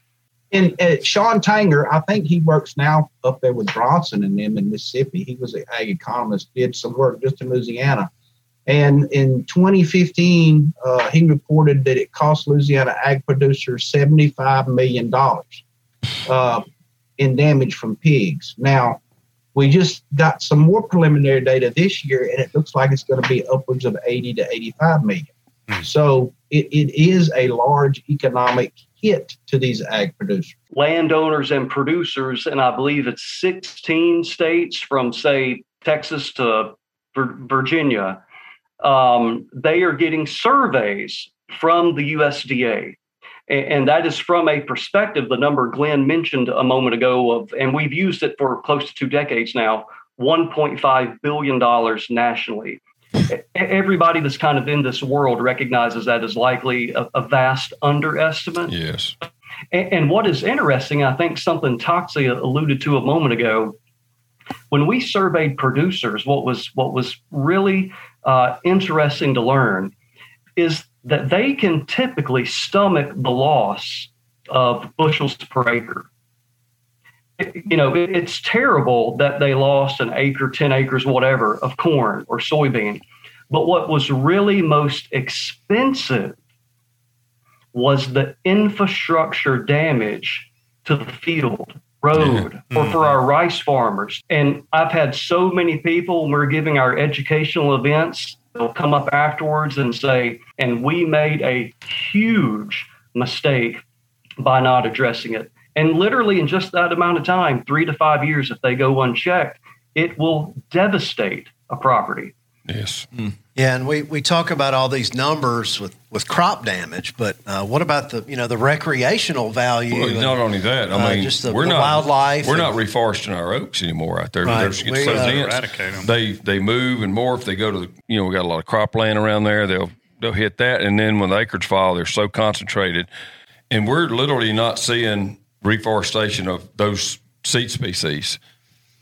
And uh, Shaun Tanger, I think he works now up there with Bronson and them in Mississippi. He was an ag economist, did some work just in Louisiana. And in 2015, uh, he reported that it cost Louisiana ag producers $75 million uh, in damage from pigs. Now, we just got some more preliminary data this year, and it looks like it's going to be upwards of 80 to 85 million. So it, it is a large economic hit to these ag producers. landowners and producers, and I believe it's 16 states from, say, Texas to Virginia, um, they are getting surveys from the USDA. And that is from a perspective, the number Glenn mentioned a moment ago of, and we've used it for close to two decades now, $1.5 billion nationally. Everybody that's kind of in this world recognizes that is likely a, a vast underestimate. Yes. And, and what is interesting, I think something Toxey alluded to a moment ago, when we surveyed producers, what was what was really uh, interesting to learn is that they can typically stomach the loss of bushels per acre. It- you know, it- it's terrible that they lost an acre, 10 acres, whatever, of corn or soybean. But what was really most expensive was the infrastructure damage to the field, road, or for mm-hmm. our rice farmers. And I've had so many people when we're giving our educational events, they'll come up afterwards and say, and we made a huge mistake by not addressing it. And literally, in just that amount of time, three to five years, if they go unchecked, it will devastate a property. Yes. Hmm. Yeah, and we, we talk about all these numbers with, with crop damage, but uh, what about the you know the recreational value? Well, and, not only that, I uh, mean, just the, we're the not wildlife. We're and- not reforesting our oaks anymore out there. Right. There's gets We, so uh, dense. Eradicate 'em. They they move and morph. They go to the you know we got a lot of cropland around there. They'll they'll hit that, and then when the acreage fall, they're so concentrated, and we're literally not seeing reforestation of those seed species.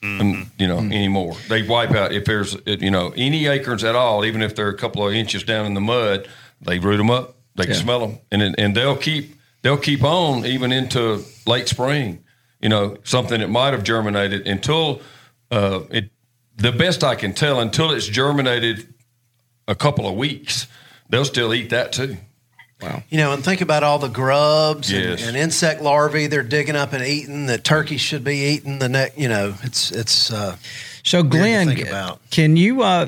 Um, you know, anymore. They wipe out if there's you know any acorns at all, even if they're a couple of inches down in the mud. They root them up. They can Yeah. smell them, and and they'll keep they'll keep on even into late spring. You know, something that might have germinated until uh, it the best I can tell, until it's germinated a couple of weeks, they'll still eat that too. Wow. You know, and think about all the grubs Yes. and, and insect larvae they're digging up and eating that turkeys should be eating. The neck, you know, it's it's. Uh, So, weird to Glenn, think about. can you, uh,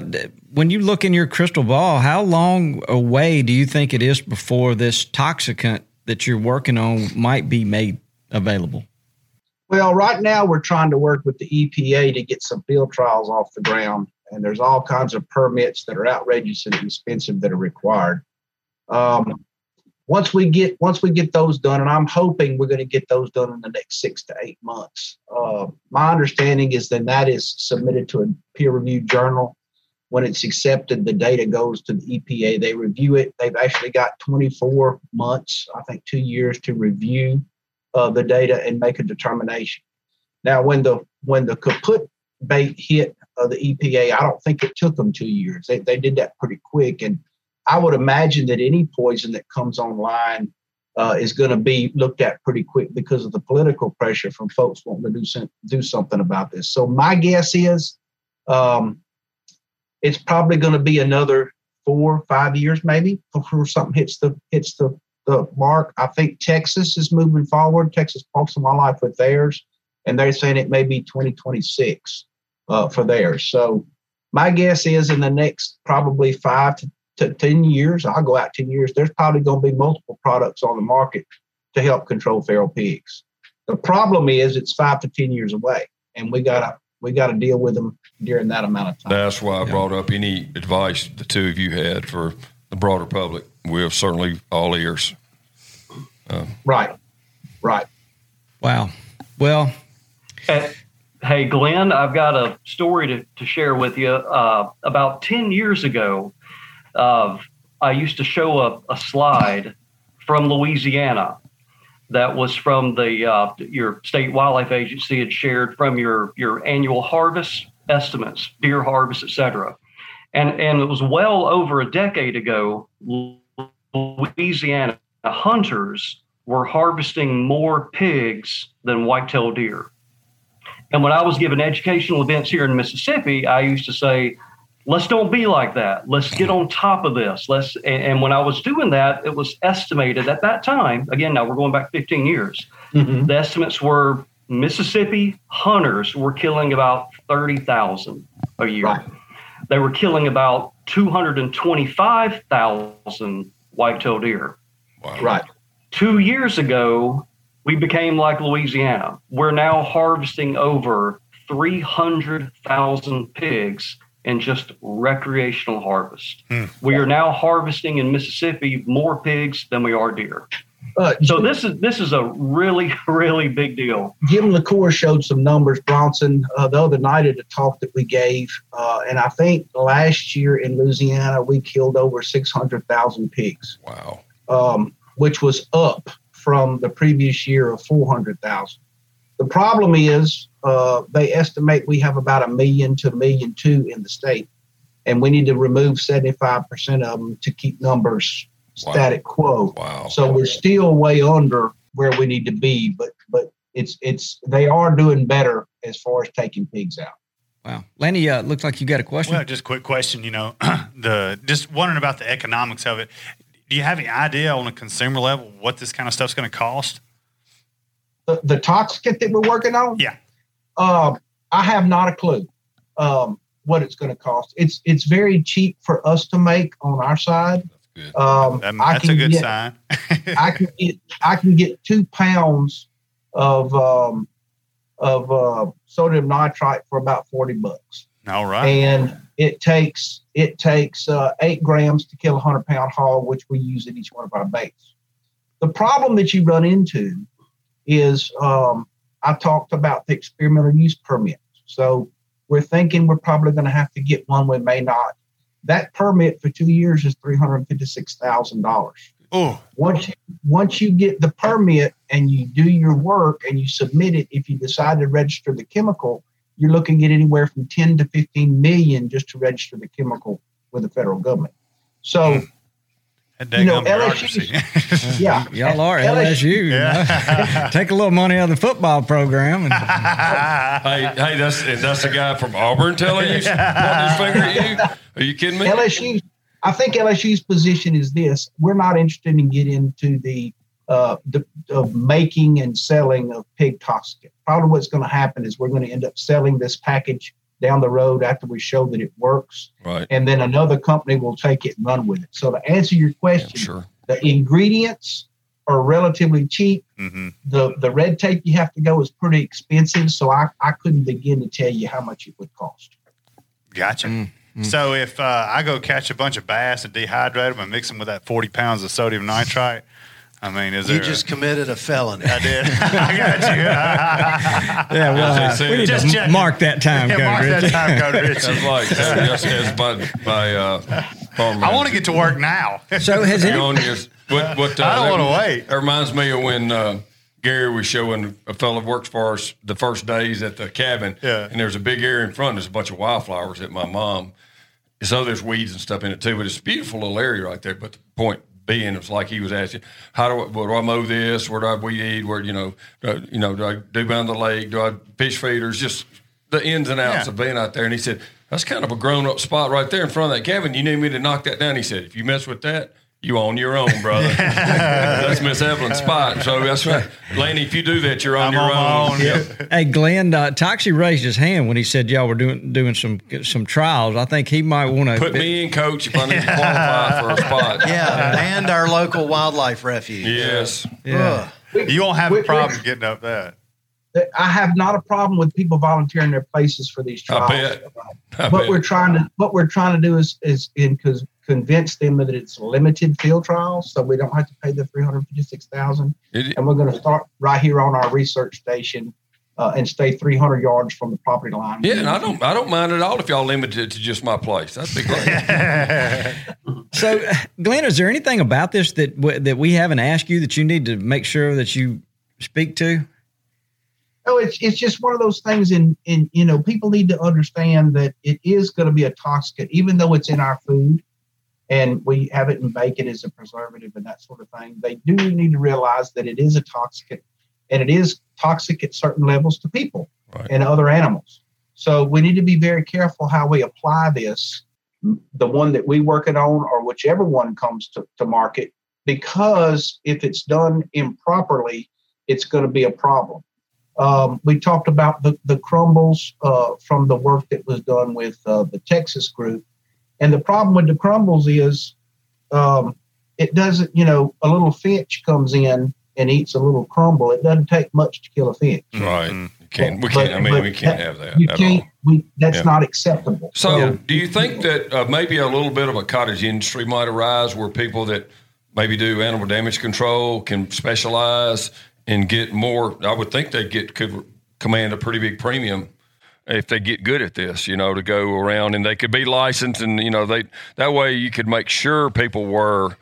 when you look in your crystal ball, how long away do you think it is before this toxicant that you're working on might be made available? Well, right now we're trying to work with the EPA to get some field trials off the ground, and there's all kinds of permits that are outrageous and expensive that are required. Um, once we get once we get those done, and I'm hoping we're going to get those done in the next six to eight months. Uh, my understanding is then that is submitted to a peer-reviewed journal. When it's accepted, the data goes to the EPA. They review it. They've actually got 24 months, I think, two years to review uh, the data and make a determination. Now, when the when the kaput bait hit uh, the EPA, I don't think it took them two years. They they did that pretty quick, and I would imagine that any poison that comes online uh, is going to be looked at pretty quick because of the political pressure from folks wanting to do some, do something about this. So my guess is um, it's probably going to be another four five years maybe before something hits the hits the the mark. I think Texas is moving forward. Texas Parks and Life with theirs, and they're saying it may be 2026 uh, for theirs. So my guess is in the next probably five to, to 10 years, I'll go out 10 years, there's probably going to be multiple products on the market to help control feral pigs. The problem is it's five to 10 years away, and we got to we got to deal with them during that amount of time. That's why I brought up any advice the two of you had for the broader public. We're certainly all ears. Right, right. Wow. Well, Hey, hey, Glenn, I've got a story to, to share with you. Uh, about 10 years ago, uh, I used to show a, a slide from Louisiana that was from the uh, your state wildlife agency had shared from your your annual harvest estimates, deer harvest, et cetera. And, and it was well over a decade ago, Louisiana hunters were harvesting more pigs than white-tailed deer. And when I was giving educational events here in Mississippi, I used to say, let's don't be like that. Let's get on top of this. Let's and, and when I was doing that, it was estimated at that time, again, now we're going back 15 years. Mm-hmm. The estimates were Mississippi hunters were killing about 30,000 a year. Right. They were killing about 225,000 white-tailed deer. Right. Two years ago, we became like Louisiana. We're now harvesting over 300,000 pigs in just recreational harvest. We are now harvesting in Mississippi more pigs than we are deer. Uh, So this is this is a really really big deal. Jim LaCour showed some numbers, Bronson, uh, the other night at a talk that we gave. Uh, and I think last year in Louisiana, we killed over 600,000 pigs, Wow. um, which was up from the previous year of 400,000. The problem is uh, they estimate we have about a million to a million two in the state. And we need to remove 75% of them to keep numbers Wow. static quo. Wow. So we're still way under where we need to be, but but it's it's they are doing better as far as taking pigs out. wow. Lenny, uh, looks like you got a question. Well, just a quick question. You know, the just wondering about the economics of it. Do you have any idea on a consumer level what this kind of stuff's going to cost? The, the toxicant that we're working on, Yeah. uh, I have not a clue um, what it's going to cost. It's it's very cheap for us to make on our side. That's good. Um, That- I that's a can good get, sign. I can get I can get two pounds of um, of uh, sodium nitrite for about forty bucks. All right. and it takes it takes uh, eight grams to kill a hundred pound hog, which we use in each one of our baits. The problem that you run into is um, I talked about the experimental use permit. So we're thinking we're probably going to have to get one. We may not. That permit for two years is three hundred fifty six thousand dollars. Oh, Once once you get the permit and you do your work and you submit it, if you decide to register the chemical, you're looking at anywhere from 10 to 15 million just to register the chemical with the federal government. So That You know. LSU. yeah, Y'all are LSU. LSU. you know? Take a little money out of the football program. And, hey, hey, that's that's the guy from Auburn telling you, pointing his finger at you. Are you kidding me? LSU. I think LSU's position is this: we're not interested in getting into the uh, the of making and selling of pig toxicant. Probably what's going to happen is we're going to end up selling this package down the road after we show that it works, Right. and then another company will take it and run with it. So to answer your question, Sure. the ingredients are relatively cheap. hmm The the red tape you have to go is pretty expensive. So I, I couldn't begin to tell you how much it would cost. Gotcha. Mm-hmm. So if uh, I go catch a bunch of bass and dehydrate them and mix them with that 40 pounds of sodium nitrite, I mean, is it? You there? just committed a felony. I did. I got you. yeah, well, As uh, we need Just to checking. mark that time Yeah, code. mark that time code, Richie. That's like that's, that's my my uh, I want to get to work now. So has it? any. What, what, uh, I don't wanna wait. That reminds me of when uh, Gary was showing a fellow works for us the first days at the cabin. Yeah. And there's a big area in front. There's a bunch of wildflowers that my mom. So there's weeds and stuff in it too, but it's a beautiful little area right there. But the point being, it's like he was asking, how do I, where do I mow this? Where do I weed eat? Where you know, do I, you know, do I do down the lake? Do I fish feeders? Just the ins and outs Yeah. of being out there. And he said, that's kind of a grown up spot right there in front of that cabin. You need me to knock that down? He said, if you mess with that, you on your own, brother. that's Miss Evelyn's spot. So that's right. Laney, if you do that, you're on I'm your on own. own. Yep. hey, Glenn, uh, Toxey raised his hand when he said y'all were doing doing some some trials. I think he might want to Put me in, coach, if I need to qualify for a spot. Yeah, and our local wildlife refuge. Yes. Yeah. Ugh. You won't have We- a we- problem getting up that. I have not a problem with people volunteering their places for these trials. I trials. bet. I what bet. we're trying to what we're trying to do is is in cause convince them that it's limited field trials, so we don't have to pay the three hundred fifty six thousand. It- And we're going to start right here on our research station uh, and stay three hundred yards from the property line. yeah, and I don't, I don't mind at all if y'all limit it to just my place. That'd be great. So, Glenn, is there anything about this that w- that we haven't asked you that you need to make sure that you speak to? No, it's it's just one of those things. In in you know, people need to understand that it is going to be a toxicant, even though it's in our food, and we have it in bacon as a preservative and that sort of thing. They do need to realize that it is a toxicant, and it is toxic at certain levels to people Right. and other animals. So we need to be very careful how we apply this, the one that we work it on, or whichever one comes to, to market, because if it's done improperly, it's going to be a problem. Um, we talked about the, the crumbles uh, from the work that was done with uh, the Texas group. And the problem with the crumbles is um, it doesn't, you know, a little finch comes in and eats a little crumble. It doesn't take much to kill a finch. right. Mhm. Can't, we can't, I mean, we can't that- have that You at can't, all. we, that's Yeah. not acceptable. So, do you think that uh, maybe a little bit of a cottage industry might arise where people that maybe do animal damage control can specialize and get more? I would think they get could command a pretty big premium if they get good at this. You know, to go around and they could be licensed, and you know, they that way you could make sure people were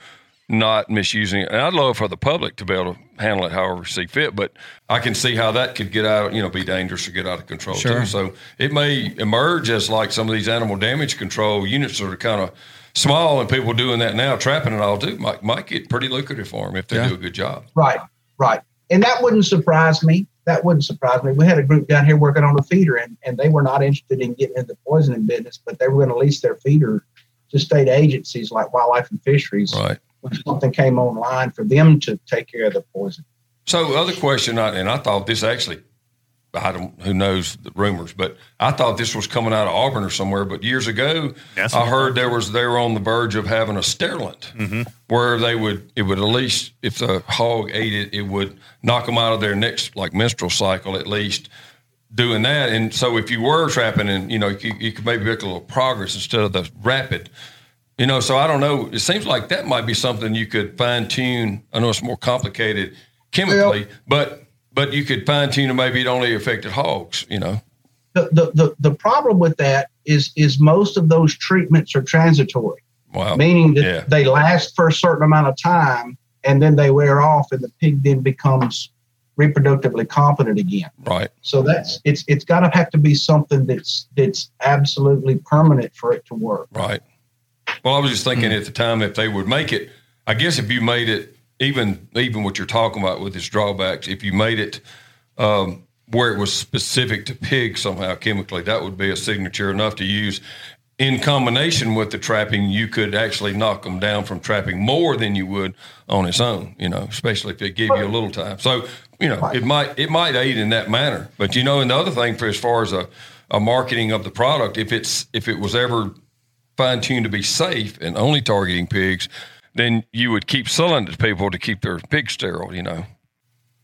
not misusing it. And I'd love for the public to be able to handle it however see fit, but I can see how that could get out, you know, be dangerous or get out of control Sure. too. So it may emerge as like some of these animal damage control units that are kind of small and people doing that now, trapping it all too, might, might get pretty lucrative for them if they Yeah. do a good job. Right, right. And that wouldn't surprise me. That wouldn't surprise me. We had a group down here working on a feeder, and, and they were not interested in getting into the poisoning business, but they were going to lease their feeder to state agencies like Wildlife and Fisheries Right. when something came online for them to take care of the poison. So other question, I- and I thought this actually, I don't, who knows the rumors, but I thought this was coming out of Auburn or somewhere. But years ago, That's I heard there was they were on the verge of having a sterilant, where they would it would at least if the hog ate it, it would knock them out of their next like menstrual cycle at least. Doing that, and so if you were trapping, and you know you, you could maybe make a little progress instead of the rapid. You know, so I don't know. It seems like that might be something you could fine tune. I know it's more complicated chemically, but but you could fine tune and maybe it only affected hogs. You know, The, the, the, the problem with that is is most of those treatments are transitory, wow, meaning that yeah. they last for a certain amount of time and then they wear off, and the pig then becomes reproductively competent again. right, So that's it's it's got to have to be something that's that's absolutely permanent for it to work. right. Well, I was just thinking Hmm. at the time if they would make it, I guess if you made it even even what you're talking about with its drawbacks, if you made it um, where it was specific to pigs somehow chemically, that would be a signature enough to use. In combination with the trapping, you could actually knock them down from trapping more than you would on its own. You know, especially if it gave you a little time. So you know, it might it might aid in that manner. But you know, and the other thing for as far as a, a marketing of the product, if it's if it was ever fine tuned to be safe and only targeting pigs, then you would keep selling it to people to keep their pigs sterile. You know.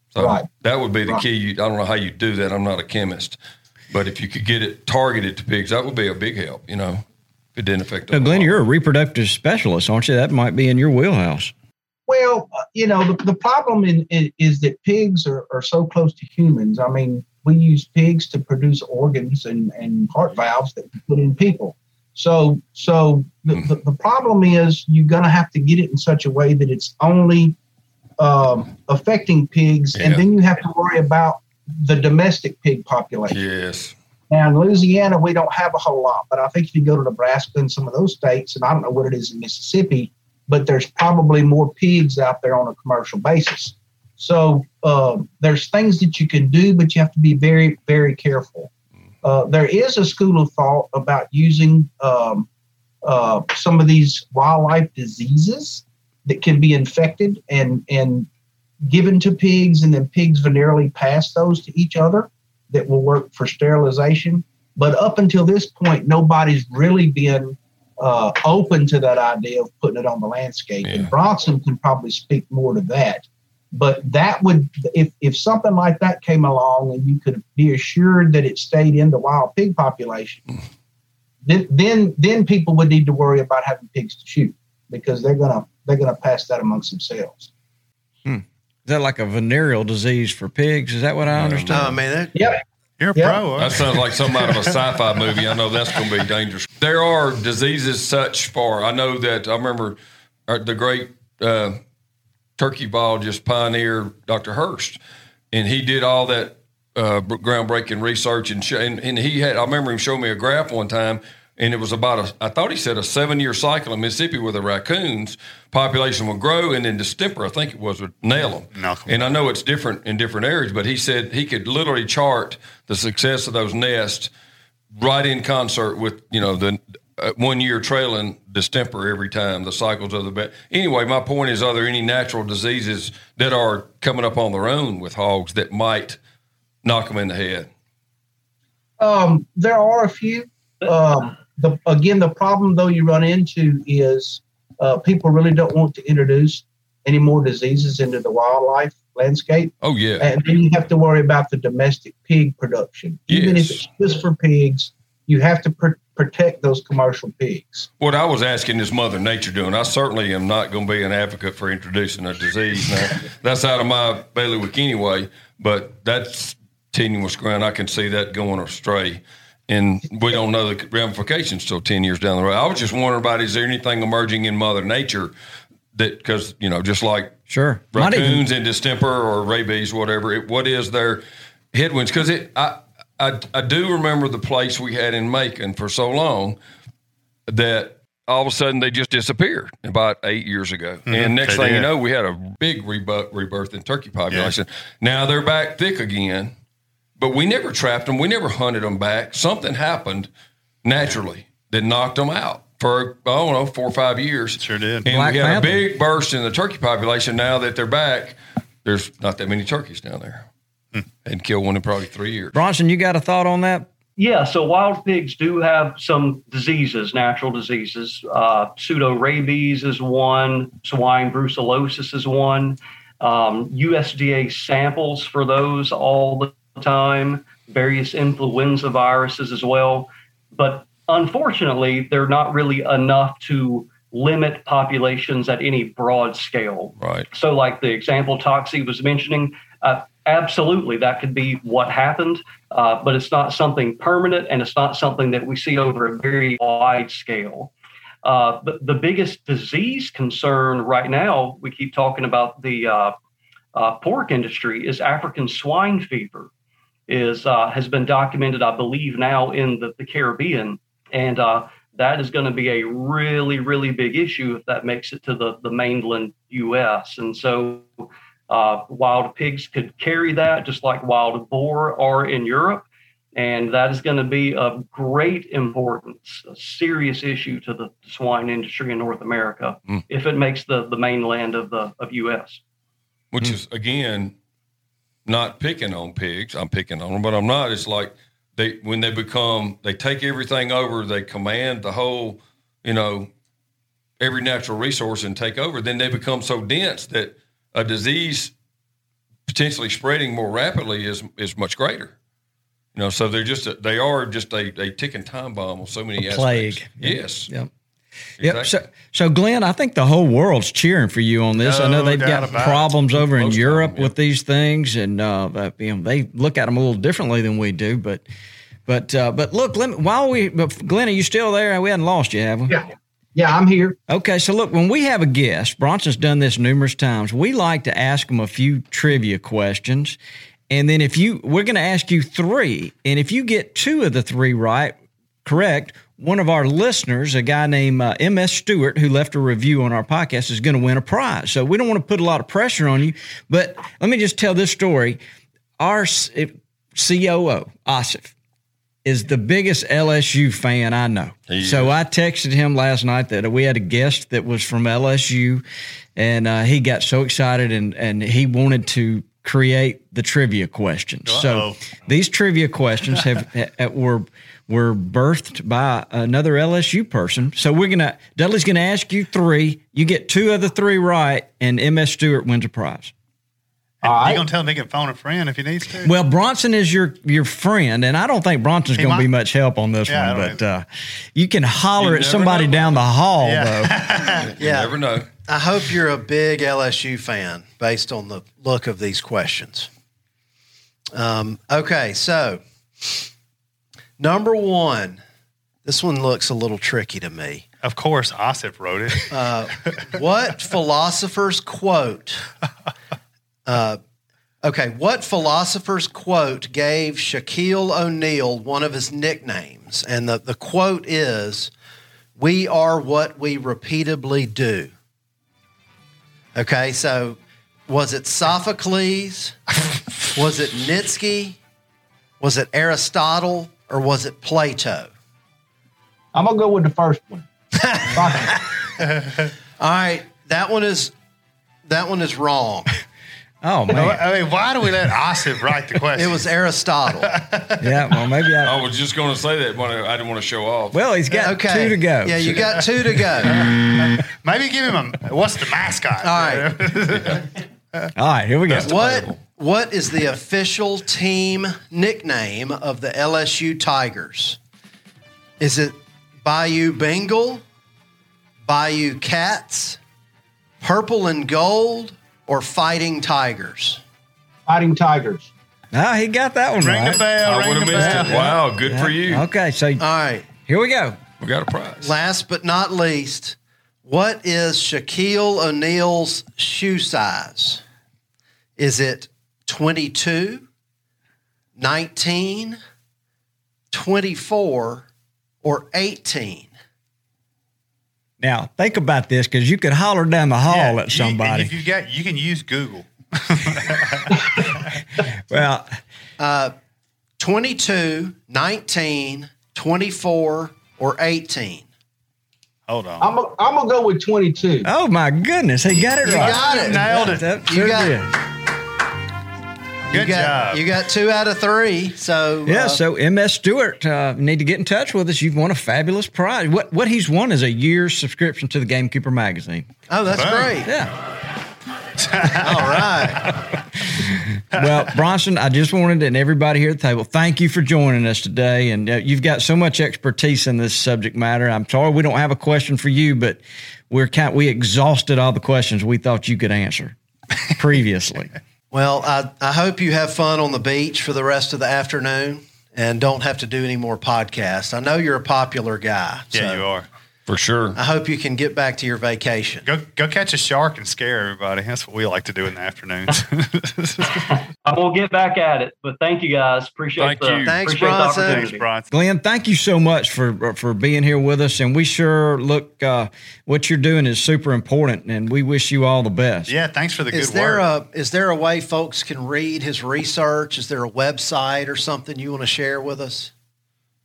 So Right. that would be the Right. key. I don't know how you do that. I'm not a chemist, but if you could get it targeted to pigs, that would be a big help. You know, if it didn't affect. Now, them. Glenn, you're a reproductive specialist, aren't you? That might be in your wheelhouse. Well, uh, you know, the, the problem in, in, is that pigs are, are so close to humans. I mean, we use pigs to produce organs and, and heart valves that we put in people. So, so the, the, the problem is you're going to have to get it in such a way that it's only um, affecting pigs, and then you have to worry about the domestic pig population. Yes. Now in Louisiana, we don't have a whole lot, but I think if you go to Nebraska and some of those states, and I don't know what it is in Mississippi, but there's probably more pigs out there on a commercial basis. So um, there's things that you can do, but you have to be very, very careful. Uh, there is a school of thought about using um, uh, some of these wildlife diseases that can be infected and and given to pigs, and then pigs venereally pass those to each other that will work for sterilization. But up until this point, nobody's really been uh, open to that idea of putting it on the landscape. And Bronson can probably speak more to that. But that would, if, if something like that came along and you could be assured that it stayed in the wild pig population, then then then people would need to worry about having pigs to shoot because they're gonna they're gonna pass that amongst themselves. Is that like a venereal disease for pigs? Is that what I understand? No, man. That, Yep. You're a Yep. pro. That sounds like something out of a sci-fi movie. I know that's going to be dangerous. There are diseases such for. I know that I remember uh, the great uh, turkey biologist pioneer Dr. Hurst, and he did all that uh, groundbreaking research and, sh- and and he had. I remember him showing me a graph one time. And it was about a, I thought he said a seven year cycle in Mississippi where the raccoons population would grow and then distemper, I think it was, would nail them. 'em And I know it's different in different areas, but he said he could literally chart the success of those nests right in concert with you know the uh, one year trailing distemper every time the cycles of the bet. Anyway, my point is, are there any natural diseases that are coming up on their own with hogs that might knock them in the head? Um, there are a few. Um, the again, the problem though you run into is uh, people really don't want to introduce any more diseases into the wildlife landscape, Oh yeah, and then you have to worry about the domestic pig production. Even if it's just for pigs, you have to pr- protect those commercial pigs. What I was asking is Mother Nature doing. I certainly am not going to be an advocate for introducing a disease. Now, that's out of my bailiwick anyway, but that's tenuous ground. I can see that going astray. And we don't know the ramifications till 10 years down the road. I was just wondering about is there anything emerging in Mother Nature that, because, you know, just like Sure. Might even- raccoons and distemper or rabies, whatever. It, what is their headwinds? Because it, I, I, I do remember the place we had in Macon for so long that all of a sudden they just disappeared about eight years ago. And next Mm-hmm. They thing you know, we had a big rebirth, rebirth in turkey population. Now they're back thick again, but we never trapped them. We never hunted them back. Something happened naturally that knocked them out for, I don't know, four or five years. Sure did. And Black we had Panther. a big burst in the turkey population. Now that they're back, there's not that many turkeys down there. And kill one in probably three years. Bronson, you got a thought on that? Yeah, so wild pigs do have some diseases, natural diseases. Uh, pseudo rabies is one, swine brucellosis is one. Um, USDA samples for those all the time, various influenza viruses as well. But unfortunately, they're not really enough to limit populations at any broad scale. Right. So, like the example Toxey was mentioning, uh, absolutely that could be what happened, uh, but it's not something permanent and it's not something that we see over a very wide scale. Uh, but the biggest disease concern right now, we keep talking about the uh, uh, pork industry, is African swine fever. Is uh, has been documented, I believe, now in the, the Caribbean, and uh, that is going to be a really, really big issue if that makes it to the, the mainland U.S. And so uh, wild pigs could carry that just like wild boar are in Europe. And that is going to be of great importance, a serious issue to the swine industry in North America Mm. if it makes the, the mainland of the of U.S. which is again not picking on pigs. I'm picking on them, but I'm not. It's like they when they become they take everything over, they command the whole, you know, every natural resource and take over. Then they become so dense that a disease potentially spreading more rapidly is is much greater. You know, so they're just a, they are just a, a ticking time bomb on so many A aspects. plague. Yes. Yep. Yep. So, so Glenn, I think the whole world's cheering for you on this. I know they've got about it. problems over in Most of Europe them, yeah. with these things, and uh, but, you know they look at them a little differently than we do. But, but, uh, but look, let me, while we, but Glenn, are you still there? We hadn't lost you, have we? Yeah. Yeah, I'm here. Okay, so look, when we have a guest, Bronson's done this numerous times. We like to ask them a few trivia questions, and then if you, we're going to ask you three, and if you get two of the three right, correct, one of our listeners, a guy named uh, M.S. Stewart, who left a review on our podcast, is going to win a prize. So we don't want to put a lot of pressure on you, but let me just tell this story. Our COO, Asif, is the biggest LSU fan I know. So. I texted him last night that we had a guest that was from LSU, and uh, he got so excited and and he wanted to create the trivia questions. So Uh-oh. these trivia questions have ha- were were birthed by another LSU person. So we're gonna Dudley's gonna ask you three. You get two of the three right, and MS Stewart wins a prize. And All right. You gonna tell him he can phone a friend if he needs to? Well, Bronson is your your friend, and I don't think Bronson's He going to be might- much help on this Yeah, I one. don't But uh, you can holler You at never somebody know. down the hall, Yeah. though. You Yeah. never know. I hope you're a big LSU fan based on the look of these questions. Um, okay, so number one, this one looks a little tricky to me. of course, Osip wrote it. Uh, what philosopher's quote? Uh, okay, what philosopher's quote gave Shaquille O'Neal one of his nicknames? And the, the quote is, "We are what we repeatedly do." Okay, so was it Sophocles? was it Nietzsche? Was it Aristotle? Or was it Plato? I'm gonna go with the first one. All right, that one is that one is wrong. Oh man, I mean, why do we let Osip write the question? It was Aristotle. yeah. Well, maybe I. I was just going to say that, but I didn't want to show off. Well, he's got Okay, two to go. Yeah, you got two to go. Maybe give him a what's the mascot? All right. All right, here we go. What what is the official team nickname of the LSU Tigers? Is it Bayou Bengal, Bayou Cats, Purple and Gold, or Fighting Tigers? Fighting Tigers. Ah, he got that one Ring right. the bell. I ring would have the missed bell. it. Wow, good for you. Okay, so All right. here we go. We got a prize. Last but not least, what is Shaquille O'Neal's shoe size? Is it 22, 19, 24, or 18? Now think about this because you could holler down the hall Yeah, at you- somebody. if you got, you can use Google. well, Uh, 22, 19, 24, or 18? Hold on. I'm gonna go with 22. oh my goodness, he got it You right. got it. Nailed it. That You sure got- did. You Good got, job. You got two out of three. So Yeah, uh, so MS Stewart, uh, need to get in touch with us. You've won a fabulous prize. What what he's won is a year's subscription to the Gamekeeper magazine. oh, that's Boom. great. Yeah. All right. Well, Bronson, I just wanted and everybody here at the table, thank you for joining us today. And uh, you've got so much expertise in this subject matter. I'm sorry we don't have a question for you, but we're kind we exhausted all the questions we thought you could answer previously. Well, I, I hope you have fun on the beach for the rest of the afternoon and don't have to do any more podcasts. I know you're a popular guy. Yeah, so you are. For sure. I hope you can get back to your vacation. Go go catch a shark and scare everybody. That's what we like to do in the afternoons. I will get back at it. But thank you guys. Appreciate Thank the you. Thanks, appreciate Bronson. opportunity. Thanks, Bronson. Glenn, thank you so much for for being here with us, and we sure look uh, what you're doing is super important, and we wish you all the best. Yeah, thanks for the Is good there work. a is there a way folks can read his research? Is there a website or something you want to share with us?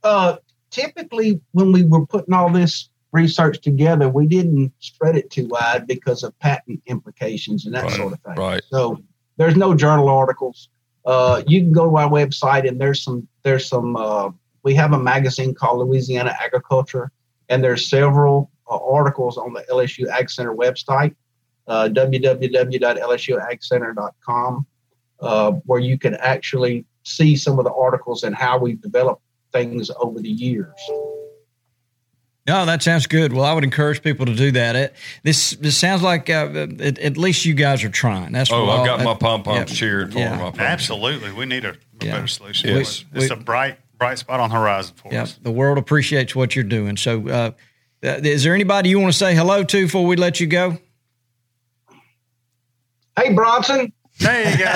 Uh, typically, when we were putting all this research together, we didn't spread it too wide because of patent implications and that Right, sort of thing. right. So there's no journal articles. Uh, you can go to our website and there's some there's some uh, we have a magazine called Louisiana Agriculture and there's several uh, articles on the LSU Ag Center website uh, www.lsuagcenter.com uh, where you can actually see some of the articles and how we've developed things over the years. No, that sounds good. Well, I would encourage people to do that. It, this this sounds like uh, at, at least you guys are trying. That's Oh, I've all- got my pom poms yeah. cheering for Yeah. him. I promise. Absolutely, we need a, a Yeah. better solution. Yes. It's, it's We- a bright bright spot on the horizon for Yeah, us. the world appreciates what you're doing. So, uh, uh, is there anybody you want to say hello to before we let you go? Hey, Bronson. There you go.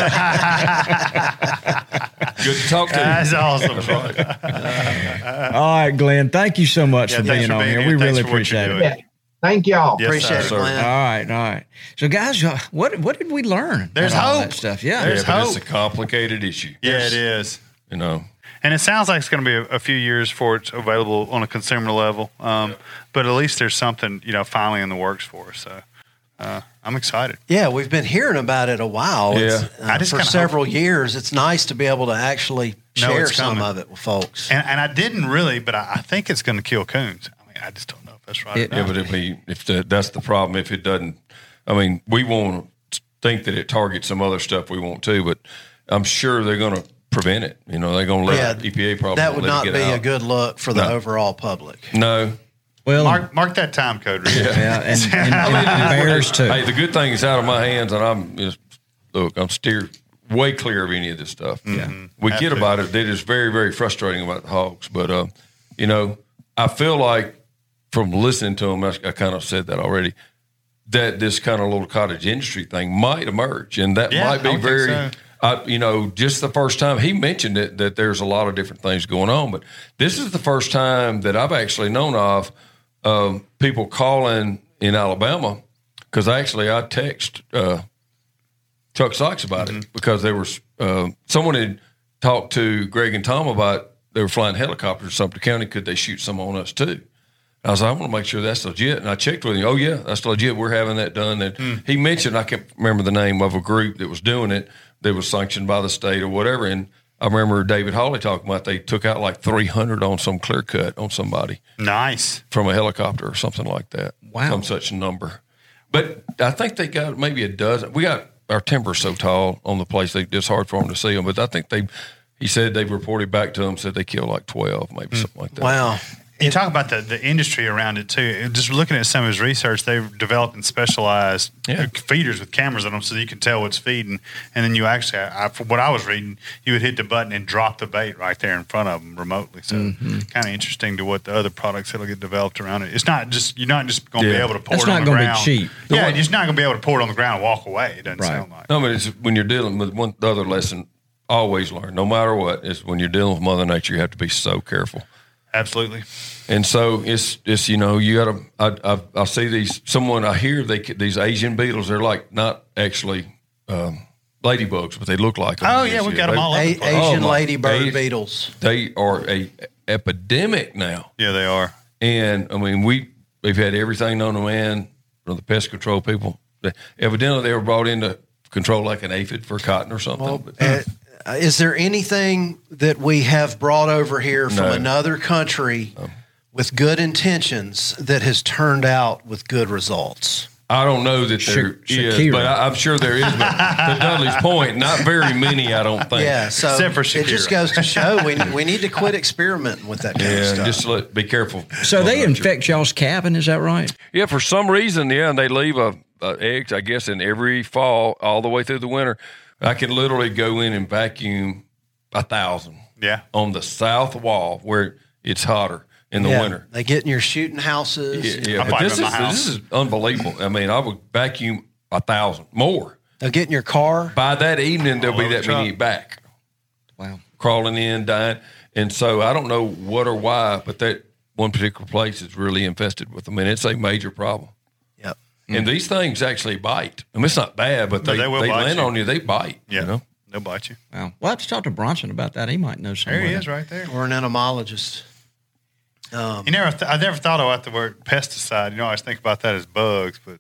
Good to talk to you. That's awesome. That's right. All right, Glenn. Thank you so much Yeah, for being for on being here. here. We Thanks really for what you're appreciate it. Yeah. Thank y'all. Yes, Appreciate sir. it, Glenn. All right, all right. So, guys, uh, what what did we learn? There's about all hope. that stuff. Yeah, There's yeah, but it's a complicated issue. Yeah, it is. You know, And it sounds like it's going to be a, a few years before it's available on a consumer level. Um, but at least there's something, you know, finally in the works for us. So uh, I'm excited. Yeah, we've been hearing about it a while. It's, Yeah. uh, I just for kinda several years. It's nice to be able to actually share it's some coming. of it with folks. And, and I didn't really, but I, I think it's going to kill coons. I mean, I just don't know if that's right. It- or yeah, not. but if we, if the, that's the problem, if it doesn't, I mean, we won't think that it targets some other stuff we want to, but I'm sure they're going to prevent it. You know, they're going to let Yeah, EPA probably that would not it be get a good look for the No. overall public. No, Well, mark, mark that time code. Rick. yeah, and, and, and bears too. Hey, the good thing is out of my hands, and I'm just look, I'm steer way clear of any of this stuff. Yeah, we Have get about it. It is very, very frustrating about the hogs, but uh, you know, I feel like from listening to them, I, I kind of said that already. That this kind of little cottage industry thing might emerge, and that Yeah, might be would very. so. I, you know, just the first time he mentioned it, that there's a lot of different things going on, but this is the first time that I've actually known of um, people calling in Alabama because actually I text uh, Chuck Sykes about Mm-hmm. it because there was uh, someone had talked to Greg and Tom about they were flying helicopters in Sumter County. Could they shoot some on us too? I was like, I want to make sure that's legit. And I checked with him. Oh yeah, that's legit. We're having that done. And Hmm. he mentioned I can't remember the name of a group that was doing it that was sanctioned by the state or whatever. And I remember David Hawley talking about they took out like 300 on some clear cut on somebody Nice. from a helicopter or something like that. Wow. Some such number. But I think they got maybe a dozen. We got our timber so tall on the place, they, it's hard for them to see them. But I think they, he said they've reported back to them, said they killed like 12, maybe something like that. Wow. You talk about the, the industry around it too. Just looking at some of his research, they've developed and specialized Yeah. feeders with cameras on them, so you can tell what's feeding. And then you actually, I, from what I was reading, you would hit the button and drop the bait right there in front of them remotely. So Mm-hmm. kind of interesting to what the other products that'll get developed around it. It's not just you're not just going to be able to pour That's it on not the gonna be ground. cheap. Yeah, one- you're just not going to be able to pour it on the ground and walk away. It doesn't Right. sound like. No, but it's when you're dealing with one the other lesson always learn, no matter what, is when you're dealing with Mother Nature, you have to be so careful. Absolutely. And so it's it's you know you gotta I I, I see these someone I hear they these Asian beetles they're like not actually um, ladybugs but they look like them. Oh, yeah, we've got them all over A- the place. Asian Oh, ladybird they- beetles. They are a epidemic now, Yeah, they are. and I mean we we've had everything known to man from the pest control people. Evidently, they were brought in to control like an aphid for cotton or something. but, Uh, is there anything that we have brought over here from No. another country with good intentions that has turned out with good results? I don't know that there Sha- is, but I, I'm sure there is. But to Dudley's point, not very many, I don't think. Yeah, so Except for it just goes to show we, we need to quit experimenting with that kind of stuff. just let, be careful. So they Mother Nature. infect y'all's cabin, is that right? Yeah, for some reason, yeah, and they leave a, a eggs, I guess, in every fall all the way through the winter. I can literally go in and vacuum a thousand Yeah. on the south wall where it's hotter. in the Yeah, winter. They get in your shooting houses. Yeah, yeah. But this is this is unbelievable. I mean, I would vacuum a thousand more. They'll get in your car. By that evening, there'll be that the many back. Wow. Crawling in, dying. And so I don't know what or why, but that one particular place is really infested with them. And it's a major problem. Yep. And these things actually bite. I mean, it's not bad, but But they, they they, will bite land you. on you. They bite. Yeah. You know? They'll bite you. Well, we'll have to talk to Bronson about that. He might know something. There he is, right there. Or an entomologist. Um, You never, th- I never thought about the word pesticide. You know, I always think about that as bugs, but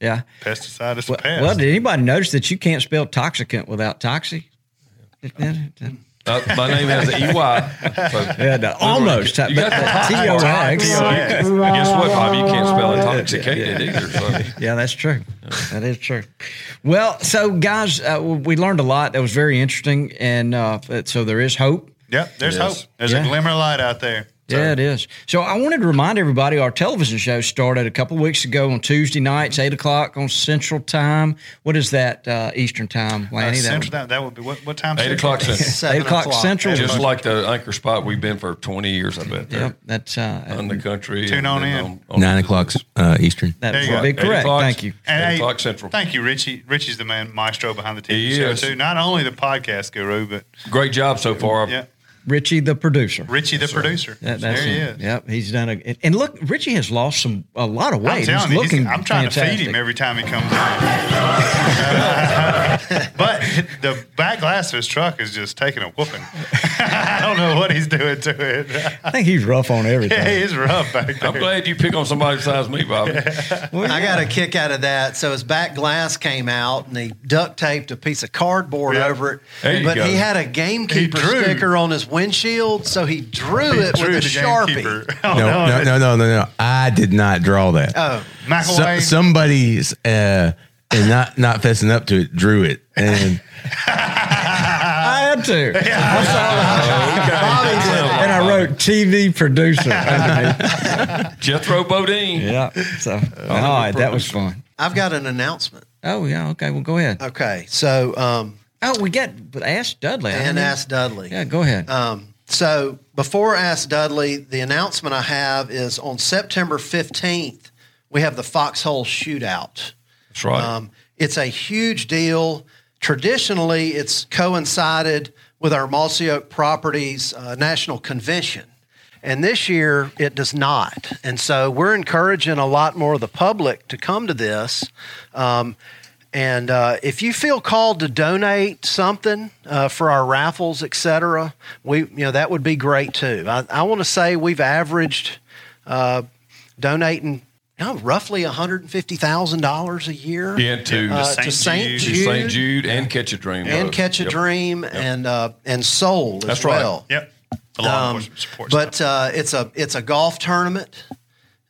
Yeah. pesticide is a pest. well, did anybody notice that you can't spell toxicant without toxic? Uh, my name has an EY. So Yeah, no, almost. You got the But- T-O-X. Guess what, Bobby? You can't spell intoxicated either. So. Yeah, that's true. That is true. Well, so guys, uh, we learned a lot. That was very interesting, and uh, so there is hope. Yep, there's hope. There's Yeah. a glimmer of light out there. Yeah, it is. So I wanted to remind everybody our television show started a couple of weeks ago on Tuesday nights, eight o'clock on Central Time. What is that uh, Eastern Time, Uh, Lanny? That Central, would- that, that would be what, what time? Eight o'clock central. Eight o'clock Central. Just like the anchor spot we've been for 20 years, I bet. There. Yep, that's uh, on the country. Tune on in. on- Nine o'clock uh, Eastern. That There you would go. be Eight correct. o'clock. Thank you. And Eight hey, o'clock Central. Thank you, Richie. Richie's the man maestro behind the TV He show is. too. Not only the podcast guru, but Great job so far. yeah, Richie, the producer. Richie the producer. That, that's there he him. is. Yep, he's done a. And look, Richie has lost some a lot of weight. I'm telling he's looking. he's, I'm trying to feed him every time he comes in. but the back glass of his truck is just taking a whooping. I don't know what he's doing to it. I think he's rough on everything. Yeah, he's rough back there. I'm glad you pick on somebody besides me, Bobby. I got a kick out of that. So his back glass came out, and he duct taped a piece of cardboard Yeah. over it. There you but go. he had a gamekeeper sticker on his windshield, so he drew He it drew with a the sharpie. gamekeeper. Oh, No, no, no, no, no, no. I did not draw that. Oh, So, McElway. somebody's uh, and not not fessing up to it drew it, and I had to. Bobby did it. And I wrote TV producer. underneath. Jethro Bodine. yeah. So, all right, that was fun. I've got an announcement. Oh yeah. Okay. Well, go ahead. Okay, so um, Oh, we get. But ask Dudley. I and didn't- ask Dudley. Yeah. Go ahead. Um, so before Ask Dudley, the announcement I have is on September 15th, we have the Foxhole Shootout. That's right. Um, it's a huge deal. Traditionally, it's coincided with our Mossy Oak Properties uh, National Convention. And this year, it does not. And so we're encouraging a lot more of the public to come to this. Um, and uh, if you feel called to donate something uh, for our raffles, et cetera, we, you know, that would be great too. I, I want to say we've averaged uh, donating you know, roughly $150,000 a year Yeah, to uh, St. to St. Jude. Jude, St. Jude and Catch a Dream. and does. Catch a Yep. Dream and uh, and Soul as That's right. well. Yep. The law Um, enforcement support but uh, it's a it's a golf tournament,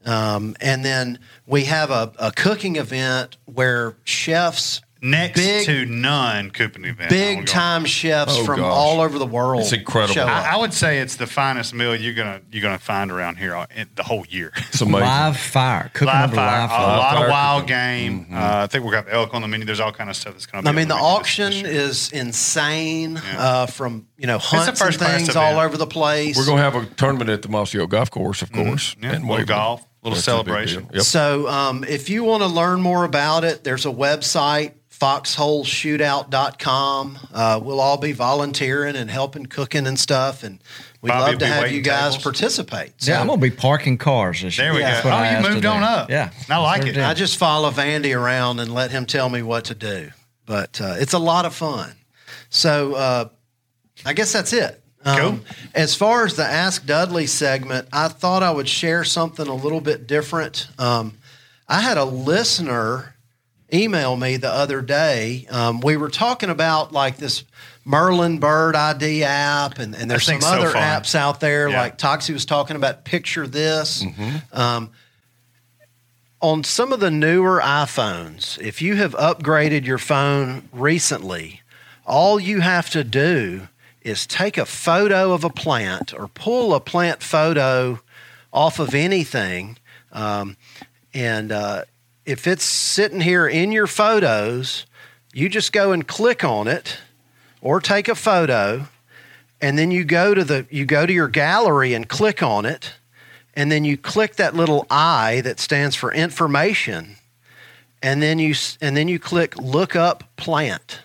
um, and then we have a, a cooking event where chefs, next big- to none Cooping event. Big time chefs Oh, from gosh. all over the world, It's incredible. show up. I, I would say it's the finest meal you're gonna you're gonna find around here all- in the whole year. It's amazing. live fire. Cooking live fire, live a lot fire of wild cooking. game. Uh, I think we've got elk on the menu. There's all kind of stuff that's going to. I mean, the on menu this- auction is insane Yeah. uh, from you know a hunts and first class things all over the place. We're going to have a tournament at the Mossy Oak Golf Course, of course. Yeah, and little Waverly. golf, little That's a big celebration. deal. Yep. So um, if you want to learn more about it, there's a website, foxholeshootout.com. Uh, we'll all be volunteering and helping cooking and stuff. And we'd Bobby love to have you guys tables. participate. So Yeah, I'm gonna be parking cars this There year. we That's go. Oh, I you moved to on up. Yeah, I like Sure it. did. I just follow Vandy around and let him tell me what to do. But uh, it's a lot of fun. So uh, I guess that's it. Um, Cool. As far as the Ask Dudley segment, I thought I would share something a little bit different. Um, I had a listener email me the other day. Um, we were talking about like this Merlin Bird ID app, and, and there's some so other apps out there. Yeah. Like Toxey was talking about Picture This. Um, on some of the newer iPhones, if you have upgraded your phone recently, all you have to do is take a photo of a plant or pull a plant photo off of anything. Um, and uh, if it's sitting here in your photos, you just go and click on it or take a photo and then you go to the you go to your gallery and click on it, and then you click that little I that stands for information, and then you and then you click look up plant.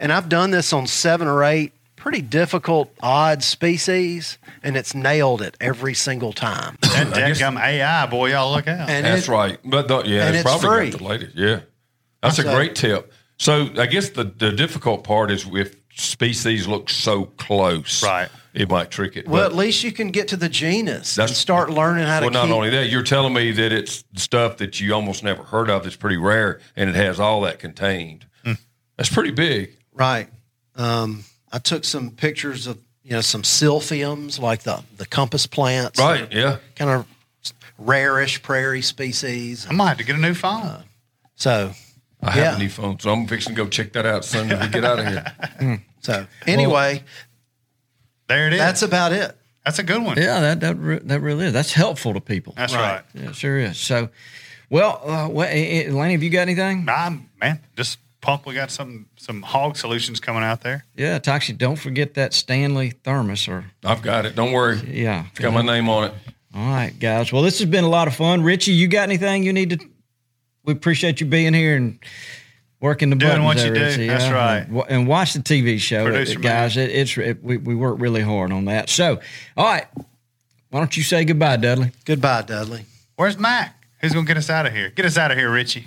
And I've done this on seven or eight pretty difficult odd species, and it's nailed it every single time. That dadgum AI, boy, y'all look out. And That's it- right. But the, yeah, and it's, it's probably free. got the latest. Yeah. That's a So- great tip. So I guess the, the difficult part is if species look so close, Right. It might trick it. Well, But- at least you can get to the genus and That's- start learning how to. well, to not keep. only that, you're telling me that it's stuff that you almost never heard of that's pretty rare and it has all that contained. Hmm. That's pretty big. Right. Um, I took some pictures of you know some silphiums like the the compass plants, Right. Yeah. Kind of rarish prairie species. I might have to get a new phone. So I have Yeah. a new phone, so I'm fixing to go check that out as soon as we get out of here. so anyway, There it is. that's about it. That's a good one. Yeah, that that re- that really is. That's helpful to people. That's right. Yeah, it sure is. So, well, uh, well, eh, eh, have you got anything? I'm man, just pumped. We got some some hog solutions coming out there. Yeah, Toxey, don't forget that Stanley thermos or I've got it. Don't worry. yeah. It's got my name on it. All right, guys. Well, this has been a lot of fun. Richie, you got anything you need to? We appreciate you being here and working the Doing buttons what there, you do. Richie, That's yeah. right. And And watch the TV show, Producer It- guys. It, it's it, we we work really hard on that. So, all right. Why don't you say goodbye, Dudley? Goodbye, Dudley. Where's Mac? Who's gonna get us out of here? Get us out of here, Richie.